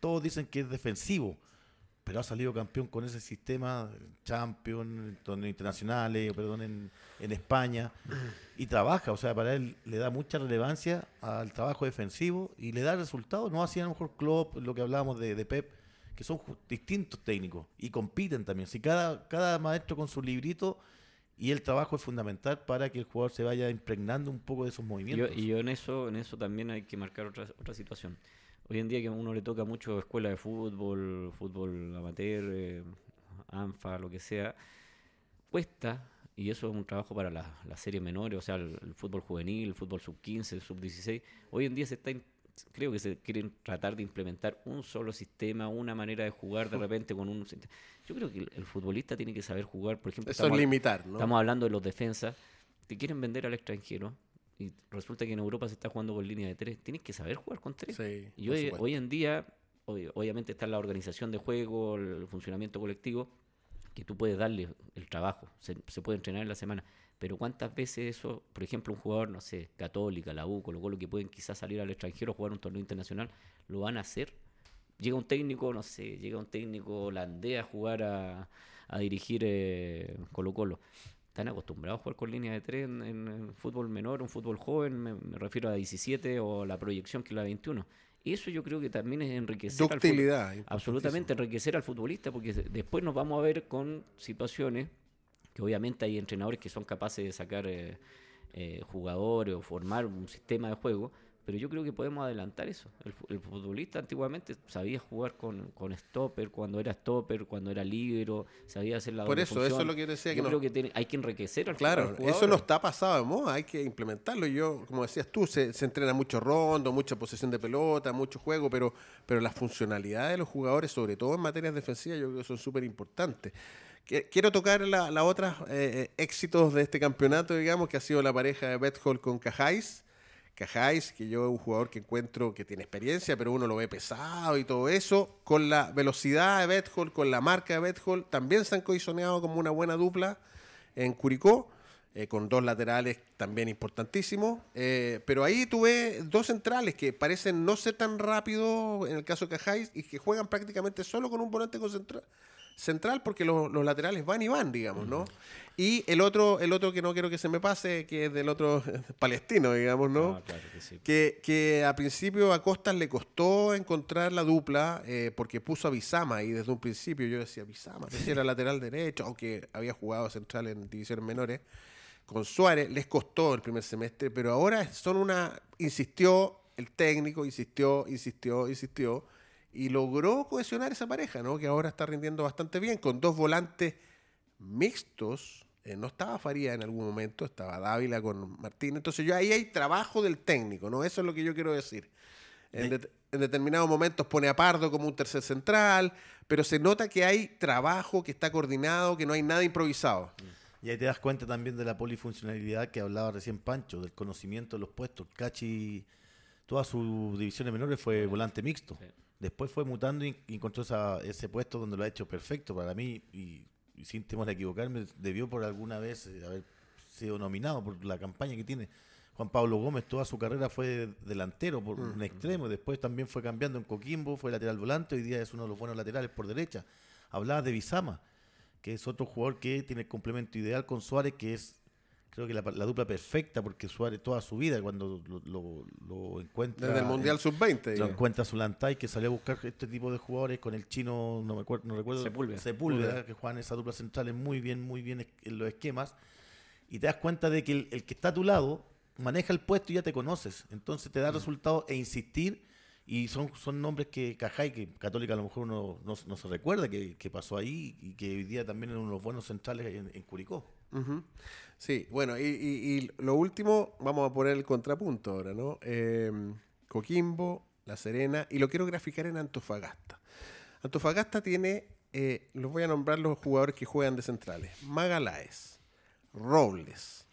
todos dicen que es defensivo, pero ha salido campeón con ese sistema, Champions, en torneos internacionales, perdón, en, en España, y trabaja, o sea, para él le da mucha relevancia al trabajo defensivo y le da resultados, no así a lo mejor Klopp, lo que hablábamos de, de Pep, que son distintos técnicos y compiten también. Si cada, cada maestro con su librito y el trabajo es fundamental para que el jugador se vaya impregnando un poco de esos yo, movimientos. y yo en eso en eso también hay que marcar otra, otra situación. Hoy en día que a uno le toca mucho escuela de fútbol, fútbol amateur, eh, ANFA, lo que sea, cuesta, y eso es un trabajo para las series menores, o sea, el, el fútbol juvenil, el fútbol sub-15, sub-16. Hoy en día se está, creo que se quieren tratar de implementar un solo sistema, una manera de jugar de repente con un... Yo creo que el, el futbolista tiene que saber jugar, por ejemplo... Eso es limitar, ¿no? Estamos hablando de los defensas. Te quieren vender al extranjero y resulta que en Europa se está jugando con línea de tres. Tienes que saber jugar con tres. Sí, y hoy, hoy en día, obvi- obviamente está la organización de juego, el funcionamiento colectivo, que tú puedes darle el trabajo. Se, se puede entrenar en la semana. Pero ¿cuántas veces eso, por ejemplo, un jugador, no sé, Católica, la U, Colo Colo, que pueden quizás salir al extranjero a jugar un torneo internacional, lo van a hacer? llega un técnico, no sé, llega un técnico holandés a jugar a, a dirigir eh, Colo Colo. Están acostumbrados a jugar con línea de tres en, en fútbol menor, un fútbol joven, me, me refiero a 17 o la proyección que es la 21. Eso yo creo que también es enriquecer al Ductilidad. Absolutamente, enriquecer al futbolista, porque después nos vamos a ver con situaciones que obviamente hay entrenadores que son capaces de sacar eh, eh, jugadores o formar un sistema de juego, pero yo creo que podemos adelantar eso. El, fu- el futbolista antiguamente sabía jugar con, con stopper, cuando era stopper, cuando era libero, sabía hacer la Por eso, eso es lo que yo decía que Yo no- creo que hay que enriquecer al Claro, eso no está pasado de moda, hay que implementarlo. Yo, como decías tú, se, se entrena mucho rondo, mucha posesión de pelota, mucho juego, pero, pero las funcionalidades de los jugadores, sobre todo en materias defensivas, yo creo que son súper importantes. Quiero tocar la, la otras eh, éxitos de este campeonato, digamos, que ha sido la pareja de Bethol con Cajáis. Cajáis, que yo es un jugador que encuentro que tiene experiencia, pero uno lo ve pesado y todo eso. Con la velocidad de Bethol, con la marca de Bethol, también se han coisoneado como una buena dupla en Curicó, eh, con dos laterales también importantísimos. eh, pero ahí tuve dos centrales que parecen no ser tan rápidos en el caso de Cajáis y que juegan prácticamente solo con un volante concentra- central porque los, los laterales van y van, digamos, ¿no? Y el otro, el otro que no quiero que se me pase, que es del otro palestino, digamos, ¿no? Ah, claro que sí. Que, que a principio a Costas le costó encontrar la dupla eh, porque puso a Bizama y desde un principio yo decía Bizama, si era lateral derecho, aunque había jugado central en divisiones menores. Con Suárez les costó el primer semestre, pero ahora son una. Insistió el técnico, insistió, insistió, insistió y logró cohesionar esa pareja, ¿no? Que ahora está rindiendo bastante bien con dos volantes mixtos. eh, no estaba Faría en algún momento, estaba Dávila con Martín. Entonces, yo ahí hay trabajo del técnico, ¿no? Eso es lo que yo quiero decir. En, en determinados momentos pone a Pardo como un tercer central, pero se nota que hay trabajo, que está coordinado, que no hay nada improvisado. Y ahí te das cuenta también de la polifuncionalidad que hablaba recién Pancho, del conocimiento de los puestos. Cachi, todas sus divisiones menores fue volante mixto. Sí. Después fue mutando y encontró esa- ese puesto donde lo ha hecho perfecto para mí. Y, y sin temor a equivocarme, debió por alguna vez eh, haber sido nominado por la campaña que tiene. Juan Pablo Gómez, toda su carrera fue delantero por un extremo, después también fue cambiando en Coquimbo, fue lateral volante, hoy día es uno de los buenos laterales por derecha. Hablaba de Bizama, que es otro jugador que tiene el complemento ideal con Suárez, que es creo que la, la dupla perfecta, porque Suárez toda su vida, cuando lo, lo- lo encuentra... Desde el Mundial en- Sub-20. lo encuentra Zulantay, que salió a buscar este tipo de jugadores con el chino, no me acuerdo, no recuerdo. Sepúlveda. Sepúlveda, que juegan esa dupla centrales muy bien, muy bien en los esquemas. Y te das cuenta de que el, el que está a tu lado maneja el puesto y ya te conoces. Entonces te da resultado e insistir. Y son, son nombres que Cajay, que Católica a lo mejor uno no, no se recuerda que, que pasó ahí y que hoy día también es uno de los buenos centrales en, en Curicó. Sí, bueno, y, y- y lo último, vamos a poner el contrapunto ahora, ¿no? Eh, Coquimbo, La Serena, y lo quiero graficar en Antofagasta. Antofagasta tiene, eh, los voy a nombrar los jugadores que juegan de centrales. Magaláes, Robles.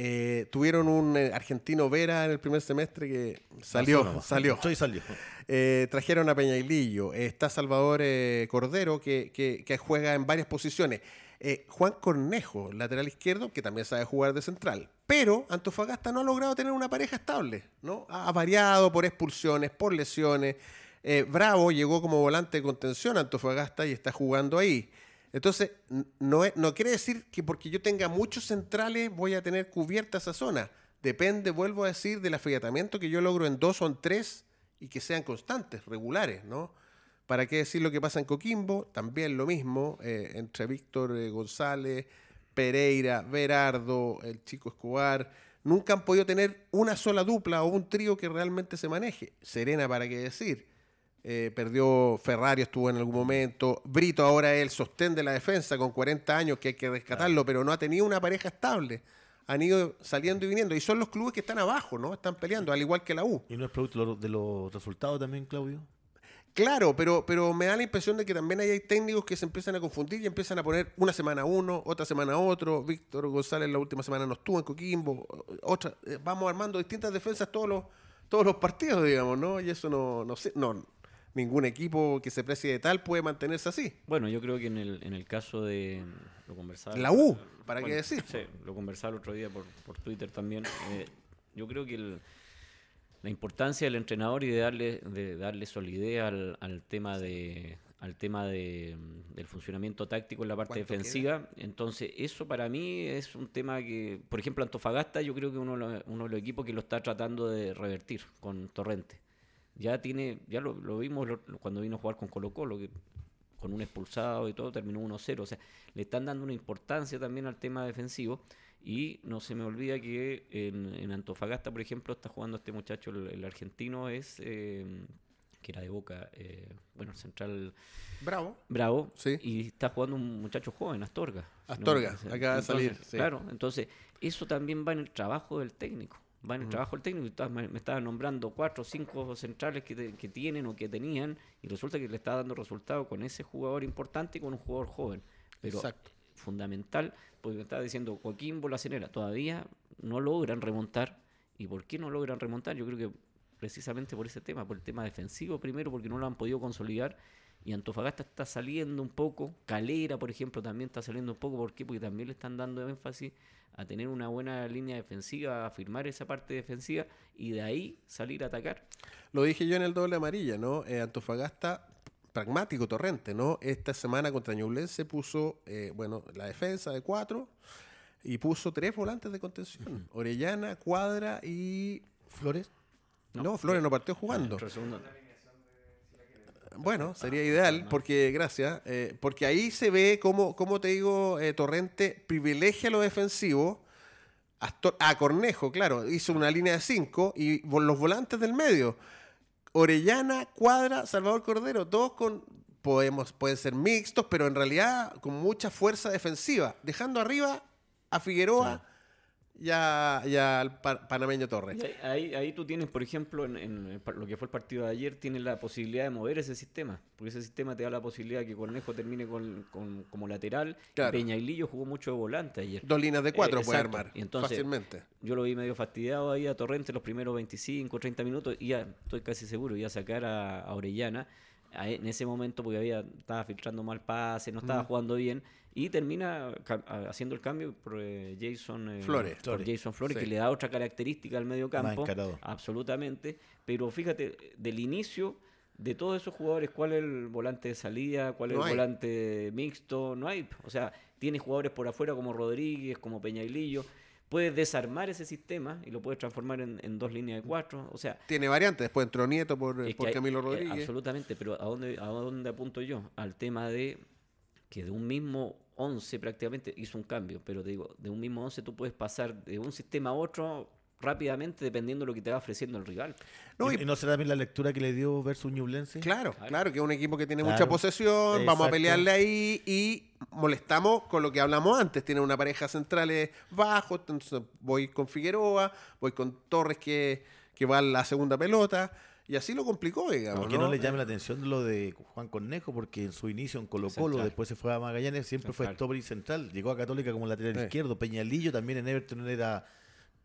eh, tuvieron un eh, argentino Vera en el primer semestre que salió, salió. Soy salió. Eh, trajeron a Peñailillo. Está Salvador Cordero, que, que- que juega en varias posiciones. Eh, Juan Cornejo, lateral izquierdo, que también sabe jugar de central. Pero Antofagasta no ha logrado tener una pareja estable. ¿no? Ha variado por expulsiones, por lesiones. Eh, Bravo llegó como volante de contención a Antofagasta y está jugando ahí. Entonces, no quiere decir que porque yo tenga muchos centrales voy a tener cubierta esa zona. Depende, vuelvo a decir, del afiatamiento que yo logro en dos o en tres y que sean constantes, regulares, ¿no? ¿Para qué decir lo que pasa en Coquimbo? También lo mismo, eh, entre Víctor eh, González, Pereira, Berardo, el chico Escobar. Nunca han podido tener una sola dupla o un trío que realmente se maneje. Serena, ¿para qué decir? Eh, perdió Ferrari, estuvo en algún momento. Brito ahora es el sostén de la defensa con 40 años que hay que rescatarlo, pero no ha tenido una pareja estable. Han ido saliendo y viniendo. Y son los clubes que están abajo, ¿no? Están peleando, al igual que la U. ¿Y no es producto de los- de los resultados también, Claudio? Claro, pero, pero me da la impresión de que también hay técnicos que se empiezan a confundir y empiezan a poner una semana uno, otra semana otro. Víctor González la última semana no estuvo en Coquimbo. Otra, eh, vamos armando distintas defensas todos los, todos los partidos, digamos, ¿no? Y eso no, no sé, no, ningún equipo que se precie de tal puede mantenerse así. Bueno, yo creo que en el, en el caso de. Lo conversaba. La U, ¿para qué decir? Sí, lo conversaba el otro día por, por Twitter también. eh, yo creo que el, la importancia del entrenador y de darle, de darle solidez al, al tema de al tema de, mm, del funcionamiento táctico en la parte ¿Cuánto defensiva. Entonces, eso para mí es un tema que, por ejemplo, Antofagasta yo creo que uno, uno de los equipos que lo está tratando de revertir con Torrente. Ya tiene, ya lo, lo vimos lo- cuando vino a jugar con Colo Colo, que con un expulsado y todo, terminó 1-0. O sea, le están dando una importancia también al tema defensivo. Y no se me olvida que en, en Antofagasta, por ejemplo, está jugando este muchacho, el, el argentino, es eh, que era de Boca, eh, bueno, central Bravo. Bravo, Sí. y está jugando un muchacho joven, Astorga. no Astorga, equivoco. acaba de salir, sí. Claro, entonces eso también va en el trabajo del técnico. Va en el trabajo del técnico. Me, me estaban nombrando cuatro o cinco centrales que, te- que tienen o que tenían, y resulta que le está dando resultado con ese jugador importante y con un jugador joven. Pero Exacto. fundamental, porque me estaba diciendo Joaquín Bolacenera, todavía no logran remontar. ¿Y por qué no logran remontar? Yo creo que precisamente por ese tema, por el tema defensivo primero, porque no lo han podido consolidar. Y Antofagasta está saliendo un poco, Calera, por ejemplo, también está saliendo un poco. ¿Por qué? Porque también le están dando énfasis a tener una buena línea defensiva, a firmar esa parte defensiva y de ahí salir a atacar. Lo dije yo en el doble amarilla, ¿no? Eh, Antofagasta, pragmático, torrente, ¿no? Esta semana contra Ñublense puso, eh, bueno, la defensa de cuatro y puso tres volantes de contención. Orellana, Cuadra y... Flores. No, Flores no partió jugando. Bueno, sería ideal, porque, gracias, eh, porque ahí se ve cómo, cómo te digo, eh, Torrente privilegia lo defensivo. Astor- a Cornejo, claro, hizo una línea de cinco y los volantes del medio. Orellana, Cuadra, Salvador Cordero, todos con, podemos, pueden ser mixtos, pero en realidad con mucha fuerza defensiva, dejando arriba a Figueroa y, a- y al pa- panameño Torres. Y ahí, ahí, tú tienes, por ejemplo, en, lo que fue el partido de ayer, tienes la posibilidad de mover ese sistema. Porque ese sistema te da la posibilidad de que Cornejo termine con, con- como lateral. Claro. Peña y Lillo jugó mucho de volante ayer. Dos líneas de cuatro Eh, puede armar Y entonces, fácilmente. Yo lo vi medio fastidiado ahí a Torrente los primeros 25, 30 minutos. Y ya estoy casi seguro, iba a sacar a, a Orellana a- en ese momento porque había estaba filtrando mal pase, no estaba jugando bien. Y termina haciendo el cambio por eh, Jason eh, Flores. por Flores. Jason Flores, Sí. que le da otra característica al medio campo. Absolutamente. Pero fíjate, del inicio de todos esos jugadores, ¿cuál es el volante de salida? ¿Cuál es No el hay. volante mixto? No hay. O sea, tiene jugadores por afuera como Rodríguez, como Peñailillo. Puedes desarmar ese sistema y lo puedes transformar en, en dos líneas de cuatro. O sea, Tiene variantes, después entró Nieto por, por Camilo eh, Rodríguez. absolutamente, pero ¿a dónde, ¿a dónde apunto yo? Al tema de que de un mismo 11 prácticamente hizo un cambio, pero te digo, de un mismo 11 tú puedes pasar de un sistema a otro rápidamente dependiendo de lo que te va ofreciendo el rival. No, ¿Y, no será también la lectura que le dio versus Ñublense? Claro, Claro. claro, que es un equipo que tiene Claro. mucha posesión, vamos a pelearle ahí y molestamos con lo que hablamos antes. Tiene una pareja centrales bajo, entonces voy con Figueroa, voy con Torres que, que va a la segunda pelota y así lo complicó, digamos. Aunque ¿no? no le llame la atención lo de Juan Cornejo, porque en su inicio en Colo Colo, Central. después se fue a Magallanes, siempre fue stopper y central. Llegó a Católica como lateral Sí. izquierdo. Peñalillo también en Everton era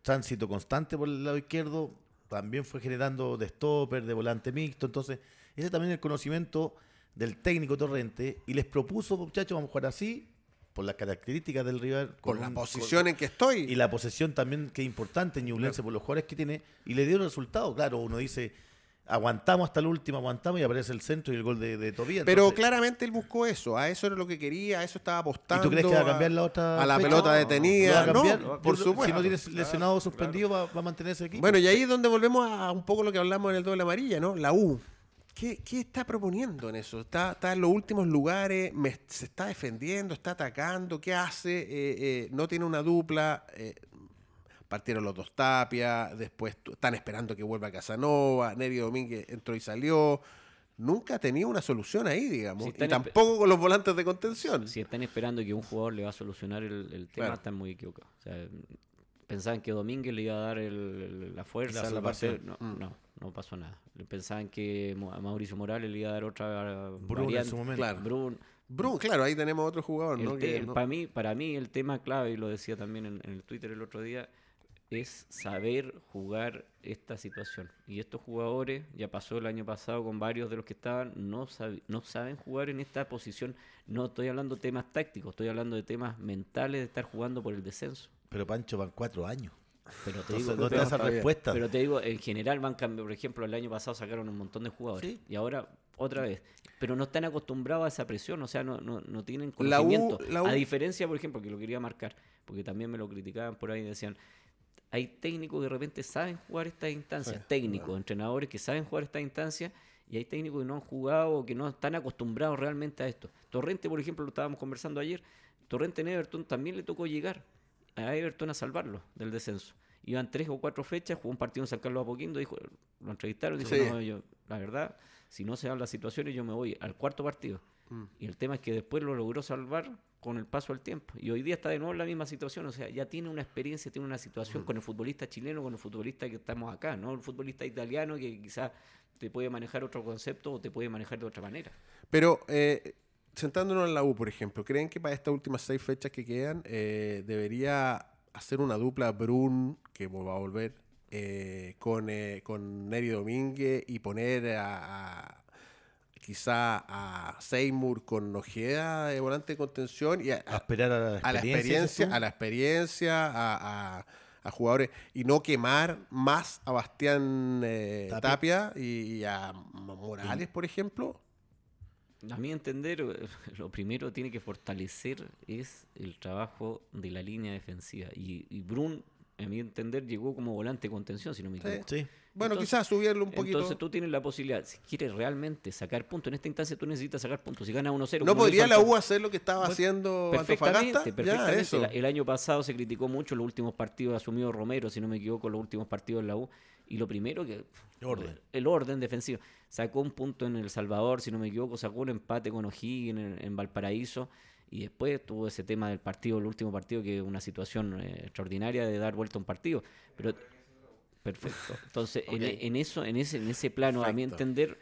tránsito constante por el lado izquierdo. También fue generando de stopper, de volante mixto. Entonces, ese también es el conocimiento del técnico Torrente. Y les propuso, muchachos, vamos a jugar así, por las características del rival. con la un- posición en que estoy. y la posesión también que es importante en Ñublense por los jugadores que tiene y le dio resultado. Claro, uno dice, aguantamos hasta el último, aguantamos y aparece el centro y el gol de, de Tobías. Pero Entonces, claramente él buscó eso, a eso era lo que quería, a eso estaba ¿Y apostando. tú crees que va a cambiar la otra a la fecha? pelota ¿Lo va detenida? a cambiar? No, Yo por supuesto. Si no tienes lesionado o suspendido, va, va a mantener ese equipo. Bueno, y ahí es donde volvemos a un poco lo que hablamos en el doble amarilla, ¿no? La U. ¿Qué, qué está proponiendo en eso? ¿Está, está en los últimos lugares? me- ¿Se está defendiendo? ¿Está atacando? ¿Qué hace? Eh, eh, ¿No tiene una dupla? Eh, partieron los dos Tapia, después están esperando que vuelva Casanova, Neri Domínguez entró y salió. Nunca tenido una solución ahí, digamos. Si y tampoco con los volantes de contención. Si están esperando que un jugador le va a solucionar el, el tema, Claro. están muy equivocados. O sea, pensaban que Domínguez le iba a dar el- la fuerza, La la, parte. salvación. No, no, no pasó nada. Pensaban que a Mauricio Morales le iba a dar otra Bruno en su momento. Claro. Bruno. Bruno, claro, ahí tenemos otro jugador, ¿no? Que para, mí, para mí el tema clave, y lo decía también en, en el Twitter el otro día, es saber jugar esta situación. Y estos jugadores, ya pasó el año pasado con varios de los que estaban, no, sab- no saben jugar en esta posición. No estoy hablando de temas tácticos, estoy hablando de temas mentales de estar jugando por el descenso. Pero Pancho van cuatro años. Pero te Entonces, digo, ¿dónde pero- esa está bien. respuesta? Pero te digo, en general van cambiando. Por ejemplo, el año pasado sacaron un montón de jugadores. Sí. Y ahora otra vez. Pero no están acostumbrados a esa presión, o sea, no, no, no tienen La U- conocimiento. la U- A diferencia, por ejemplo, que lo quería marcar, porque también me lo criticaban por ahí, decían, hay técnicos que de repente saben jugar estas instancias, Sí, técnicos, entrenadores que saben jugar estas instancias, y hay técnicos que no han jugado o que no están acostumbrados realmente a esto. Torrente, por ejemplo, lo estábamos conversando ayer, Torrente en Everton también le tocó llegar a Everton a salvarlo del descenso. Iban tres o cuatro fechas, jugó un partido en San Carlos Apoquindo, dijo, lo entrevistaron, dijo, Sí. no, yo, la verdad, si no se dan las situaciones, yo me voy al cuarto partido. Mm. Y el tema es que después lo logró salvar con el paso del tiempo. Y hoy día está de nuevo en la misma situación, o sea, ya tiene una experiencia, tiene una situación con el futbolista chileno, con el futbolista que estamos acá, ¿no? El futbolista italiano que quizás te puede manejar otro concepto o te puede manejar de otra manera. Pero eh, sentándonos en la U, por ejemplo, ¿creen que para estas últimas seis fechas que quedan eh, debería hacer una dupla Brun, que va a volver, eh, con, eh, con Neri Domínguez y poner a, a- quizá a Seymour con Ojeda de volante de contención y a, a esperar a la a la experiencia. a la experiencia, a, a- a jugadores y no quemar más a Bastián eh, Tapia. Tapia. y, y a Morales, por ejemplo. A mi entender, lo primero tiene que fortalecer es el trabajo de la línea defensiva. Y, y Brun, a mi entender, llegó como volante de contención, si no me equivoco. Sí. Bueno, Entonces- quizás subirlo un poquito. Entonces tú tienes la posibilidad, si quieres realmente sacar puntos, en esta instancia tú necesitas sacar puntos. Si ganas 1-0... ¿No podría la U hacer lo que estaba Bueno, haciendo Perfectamente, Antofagasta? Ya, perfectamente. eso. El, el año pasado se criticó mucho los últimos partidos, asumió Romero, si no me equivoco, los últimos partidos en la U. Y lo primero que... Orden. El orden defensivo. Sacó un punto en El Salvador, si no me equivoco, sacó un empate con O'Higgins en, en Valparaíso. Y después tuvo ese tema del partido, el último partido, que es una situación eh, extraordinaria de dar vuelta a un partido. Pero Perfecto. Entonces, en- en, eso, en ese, en ese plano, a mi entender,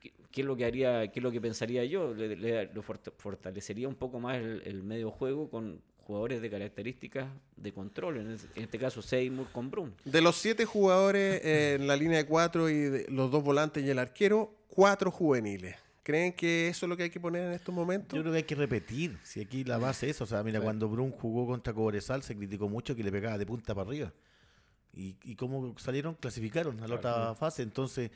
¿qué, qué es lo que haría, qué es lo que pensaría yo? Le, le- lo fort- fortalecería un poco más el, el medio juego con jugadores de características de control. En este caso, Seymour con Brun. De los siete jugadores eh, en la línea de cuatro y de los dos volantes y el arquero, cuatro juveniles. ¿Creen que eso es lo que hay que poner en estos momentos? Yo creo que hay que repetir. Si aquí la base es eso. O sea, mira, Sí. cuando Brun jugó contra Cobresal se criticó mucho que le pegaba de punta para arriba. ¿Y, y cómo salieron? Clasificaron a la otra fase. Entonces,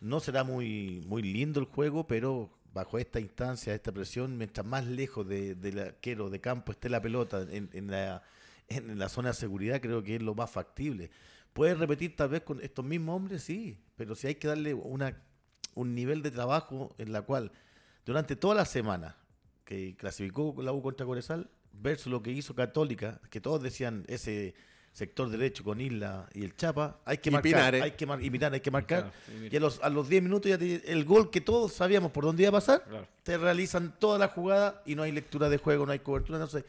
no será muy, muy lindo el juego, pero bajo esta instancia, esta presión, mientras más lejos de- del arquero de campo esté la pelota en, en la, en la zona de seguridad, creo que es lo más factible. Puede repetir tal vez con estos mismos hombres, sí, pero si hay que darle una, un nivel de trabajo en la cual durante toda la semana que clasificó la U contra Corezal versus lo que hizo Católica, que todos decían ese sector derecho con Isla y el Chapa, hay que Y marcar, hay que mar- y Pinares hay que marcar. Claro, y a los, a los 10 minutos ya te- el gol que todos sabíamos por dónde iba a pasar, Claro. te realizan toda la jugada y no hay lectura de juego, no hay cobertura, no sé.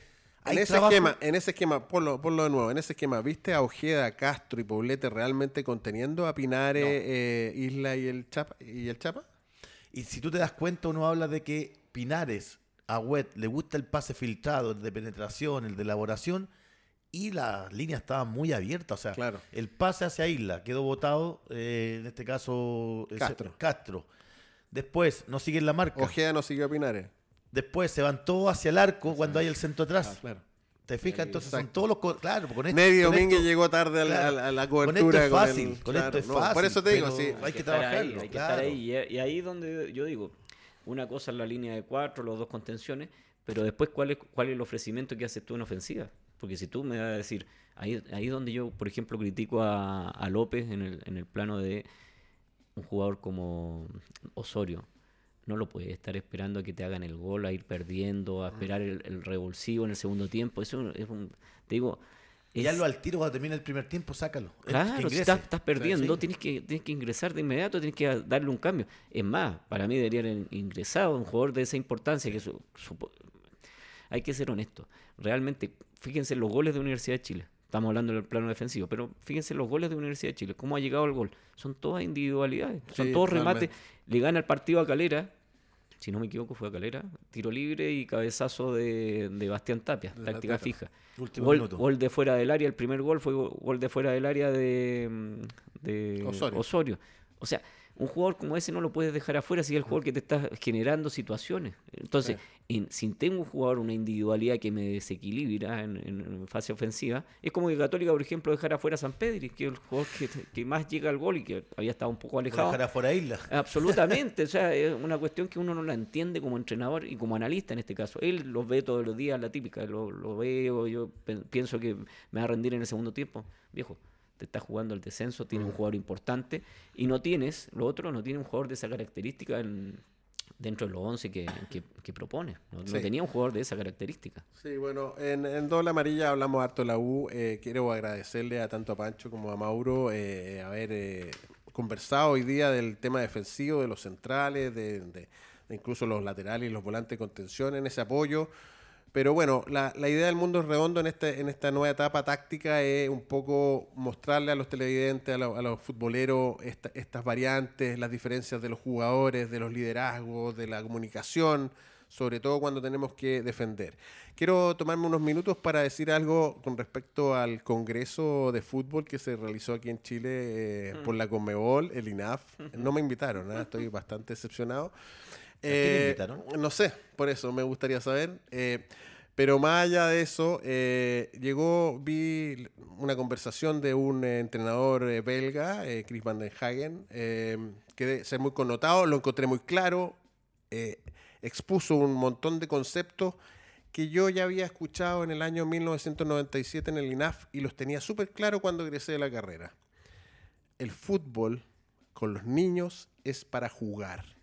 En ese trabajo- esquema, en ese esquema, ponlo, ponlo de nuevo, en ese esquema, ¿viste a Ojeda, Castro y Poblete realmente conteniendo a Pinares, No. eh, Isla y el Chapa? Y el Chapa? Y si tú te das cuenta, uno habla de que Pinares, a Wet, le gusta el pase filtrado, el de penetración, el de elaboración, y las líneas estaban muy abiertas. O sea, Claro. el pase hacia Isla quedó votado, eh, en este caso ese- Castro. Castro. Después no siguen la marca. Ojeda no siguió a Pinares. Después se van todos hacia el arco cuando hay el centro atrás. Claro. ¿Te fijas? Entonces son exacto. todos los... co- Claro, con esto, Neri Domínguez llegó tarde a la, claro. a la Con esto cobertura. es con fácil, el- con claro, esto es no, fácil. Por eso te digo, sí. Hay que estar ahí, trabajarlo, hay que claro. estar ahí. Y, y ahí donde yo digo, una cosa es la línea de cuatro, los dos contenciones, pero después, ¿cuál es, cuál es el ofrecimiento que haces tú en ofensiva? Porque si tú me vas a decir, ahí ahí donde yo, por ejemplo, critico a, a López en el, en el plano de un jugador como Osorio. No lo puedes estar esperando a que te hagan el gol, a ir perdiendo, a esperar el, el revulsivo en el segundo tiempo. Eso es un. Te digo. Es- ya lo al tiro cuando termina el primer tiempo, sácalo. Claro, si estás, estás perdiendo, Sí. tienes, que, tienes que ingresar de inmediato, tienes que darle un cambio. Es más, para mí debería haber ingresado un jugador de esa importancia que su- hay que ser honesto. Realmente, fíjense en los goles de Universidad de Chile. Estamos hablando del plano defensivo, pero fíjense en los goles de Universidad de Chile. ¿Cómo ha llegado el gol? Son todas individualidades. Son Sí, todos remates. Le gana el partido a Calera. Si no me equivoco, fue a Calera. Tiro libre y cabezazo de, de Bastián Tapia. De táctica fija. Último Gol, gol de fuera del área, el primer gol fue go- gol de fuera del área de, de Osorio. Osorio. O sea, un jugador como ese no lo puedes dejar afuera si es el jugador que te está generando situaciones. Entonces, en, si tengo un jugador, una individualidad que me desequilibra en, en, fase ofensiva, es como que Católica, por ejemplo, dejar afuera a San Pedri, que es el jugador que, que, más llega al gol y que había estado un poco alejado. Dejar afuera Isla. Absolutamente, o sea, es una cuestión que uno no la entiende como entrenador y como analista en este caso. Él lo ve todos los días, la típica, lo, lo veo, yo pienso que me va a rendir en el segundo tiempo. Viejo, te estás jugando el descenso, tiene un jugador importante y no tienes, lo otro, no tiene un jugador de esa característica dentro de los 11 que, que, propone. No, tenía un jugador de esa característica. Sí, bueno, en, en Doble Amarilla hablamos harto de la U. Eh, quiero agradecerle a tanto a Pancho como a Mauro eh, haber eh, conversado hoy día del tema defensivo, de los centrales, de, de incluso los laterales y los volantes de contención en ese apoyo. Pero bueno, la, la, idea del mundo redondo en, este, en esta nueva etapa táctica es un poco mostrarle a los televidentes, a, a los futboleros, estas variantes, las diferencias de los jugadores, de los liderazgos, de la comunicación, sobre todo cuando tenemos que defender. Quiero tomarme unos minutos para decir algo con respecto al Congreso de Fútbol que se realizó aquí en Chile eh, por la Conmebol, el INAF. No me invitaron, ¿eh? estoy bastante decepcionado. Eh, invitaron? No sé, por eso me gustaría saber. Eh, pero más allá de eso, eh, llegó, vi una conversación de un entrenador belga, Chris Van den Hagen, que ser muy connotado, lo encontré muy claro, expuso un montón de conceptos que yo ya había escuchado en el año 1997 en el INAF y los tenía súper claro cuando egresé de la carrera. El fútbol con los niños es para jugar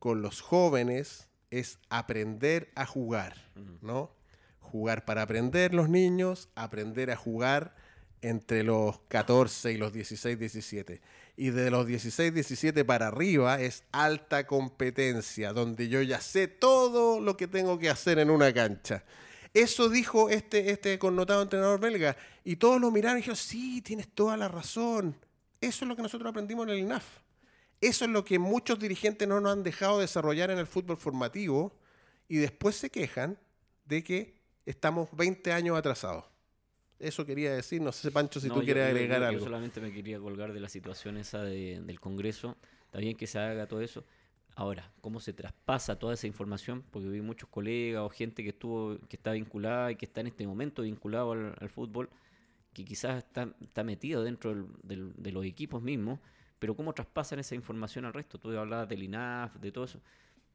con los jóvenes es aprender a jugar, ¿no? Jugar para aprender los niños, aprender a jugar entre los 14 y los 16, 17. Y de los 16, 17 para arriba es alta competencia, donde yo ya sé todo lo que tengo que hacer en una cancha. Eso dijo este, este connotado entrenador belga. Y todos lo miraron y dijeron, sí, tienes toda la razón. Eso es lo que nosotros aprendimos en el INAF. Eso es lo que muchos dirigentes no nos han dejado desarrollar en el fútbol formativo y después se quejan de que estamos 20 años atrasados. Eso quería decir, no sé, Pancho, si tú quieres agregar algo. Yo solamente me quería colgar de la situación esa del Congreso. Está bien que se haga todo eso. Ahora, ¿cómo se traspasa toda esa información? Porque vi muchos colegas o gente que estuvo, que está vinculada y que está en este momento vinculado al, fútbol, que quizás está, está metido dentro de los equipos mismos pero ¿cómo traspasan esa información al resto? Tú hablabas del INAF, de todo eso.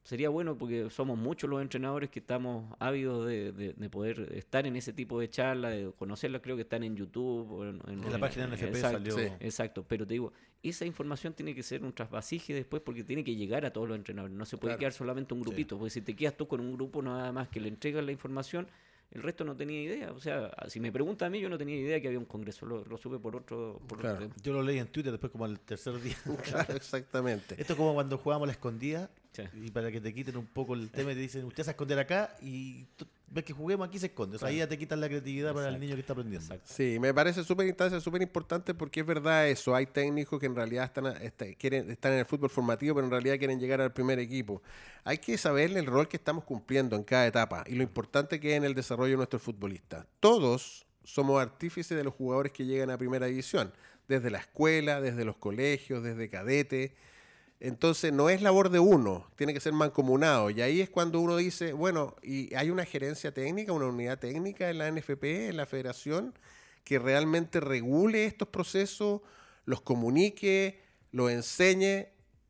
Sería bueno porque somos muchos los entrenadores que estamos ávidos de, poder estar en ese tipo de charlas, de conocerlas, creo que están en YouTube. en, la página NFP exacto, salió. Exacto, pero te digo, esa información tiene que ser un trasvasije después porque tiene que llegar a todos los entrenadores. No se puede quedar solamente un grupito, porque si te quedas tú con un grupo nada más que le entregas la información, el resto no tenía idea. O sea, si me pregunta a mí, yo no tenía idea que había un congreso. Lo, supe por otro. yo lo leí en Twitter después, como al tercer día. claro, exactamente. Esto es como cuando jugábamos la escondida. Y para que te quiten un poco el tema, te dicen, usted se va a esconder acá y ves que juguemos aquí se esconde. O sea, ahí ya te quitan la creatividad para el niño que está aprendiendo. Sí, me parece súper súper importante porque es verdad eso. Hay técnicos que en realidad están, este, quieren, están en el fútbol formativo, pero en realidad quieren llegar al primer equipo. Hay que saber el rol que estamos cumpliendo en cada etapa y lo importante que es en el desarrollo de nuestros futbolistas. Todos somos artífices de los jugadores que llegan a primera división, desde la escuela, desde los colegios, desde cadete entonces no es labor de uno, tiene que ser mancomunado. Y ahí es cuando uno dice, bueno, y hay una gerencia técnica, una unidad técnica en la NFP, en la federación, que realmente regule estos procesos, los comunique, los enseñe.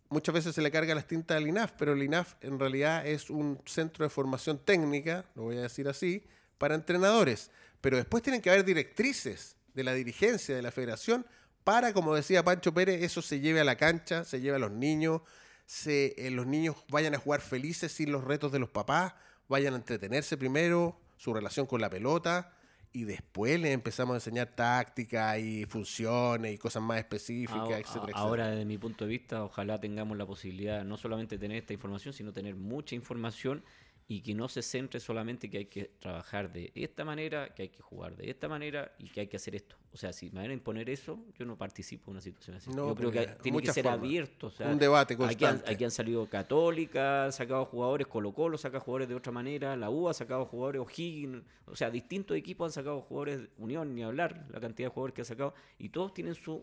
Muchas veces se le carga las tintas al INAF, pero el INAF en realidad es un centro de formación técnica, lo voy a decir así, para entrenadores. Pero después tienen que haber directrices de la dirigencia de la federación para, como decía Pancho Pérez, eso se lleve a la cancha, se lleve a los niños, se, eh, los niños vayan a jugar felices sin los retos de los papás, vayan a entretenerse primero, su relación con la pelota, y después les empezamos a enseñar táctica y funciones y cosas más específicas, etcétera, Ahora, desde mi punto de vista, ojalá tengamos la posibilidad no solamente de tener esta información, sino tener mucha información y que no se centre solamente que hay que trabajar de esta manera, que hay que jugar de esta manera y que hay que hacer esto. O sea, si me van a imponer eso, yo no participo en una situación así. yo creo que tiene que ser abierto. un debate constante. Aquí han, salido Católica, han sacado jugadores, Colo Colo saca jugadores de otra manera, la U ha sacado jugadores, O'Higgins, o sea, distintos equipos han sacado jugadores, Unión, ni hablar, la cantidad de jugadores que ha sacado, y todos tienen su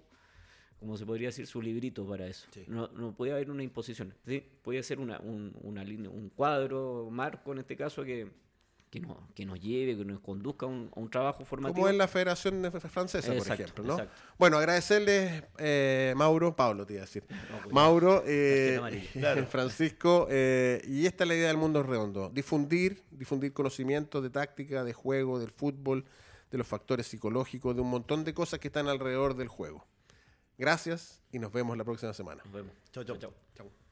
como se podría decir, su librito para eso. Sí. No, no puede haber una imposición. ¿sí? Puede ser una, un, una línea, un cuadro, marco en este caso, que, que, nos, que nos lleve, que nos conduzca a un, a un trabajo formativo. Como en la Federación de- Francesa, por ejemplo, ¿no? exacto. Bueno, agradecerles, eh, Mauro, Pablo te iba a decir. pues, Mauro, eh. Francisco, eh, y esta es la idea del mundo redondo, difundir, difundir conocimientos de táctica, de juego, del fútbol, de los factores psicológicos, de un montón de cosas que están alrededor del juego. Gracias y nos vemos la próxima semana. Nos vemos. Chau, chau. chau. Chau.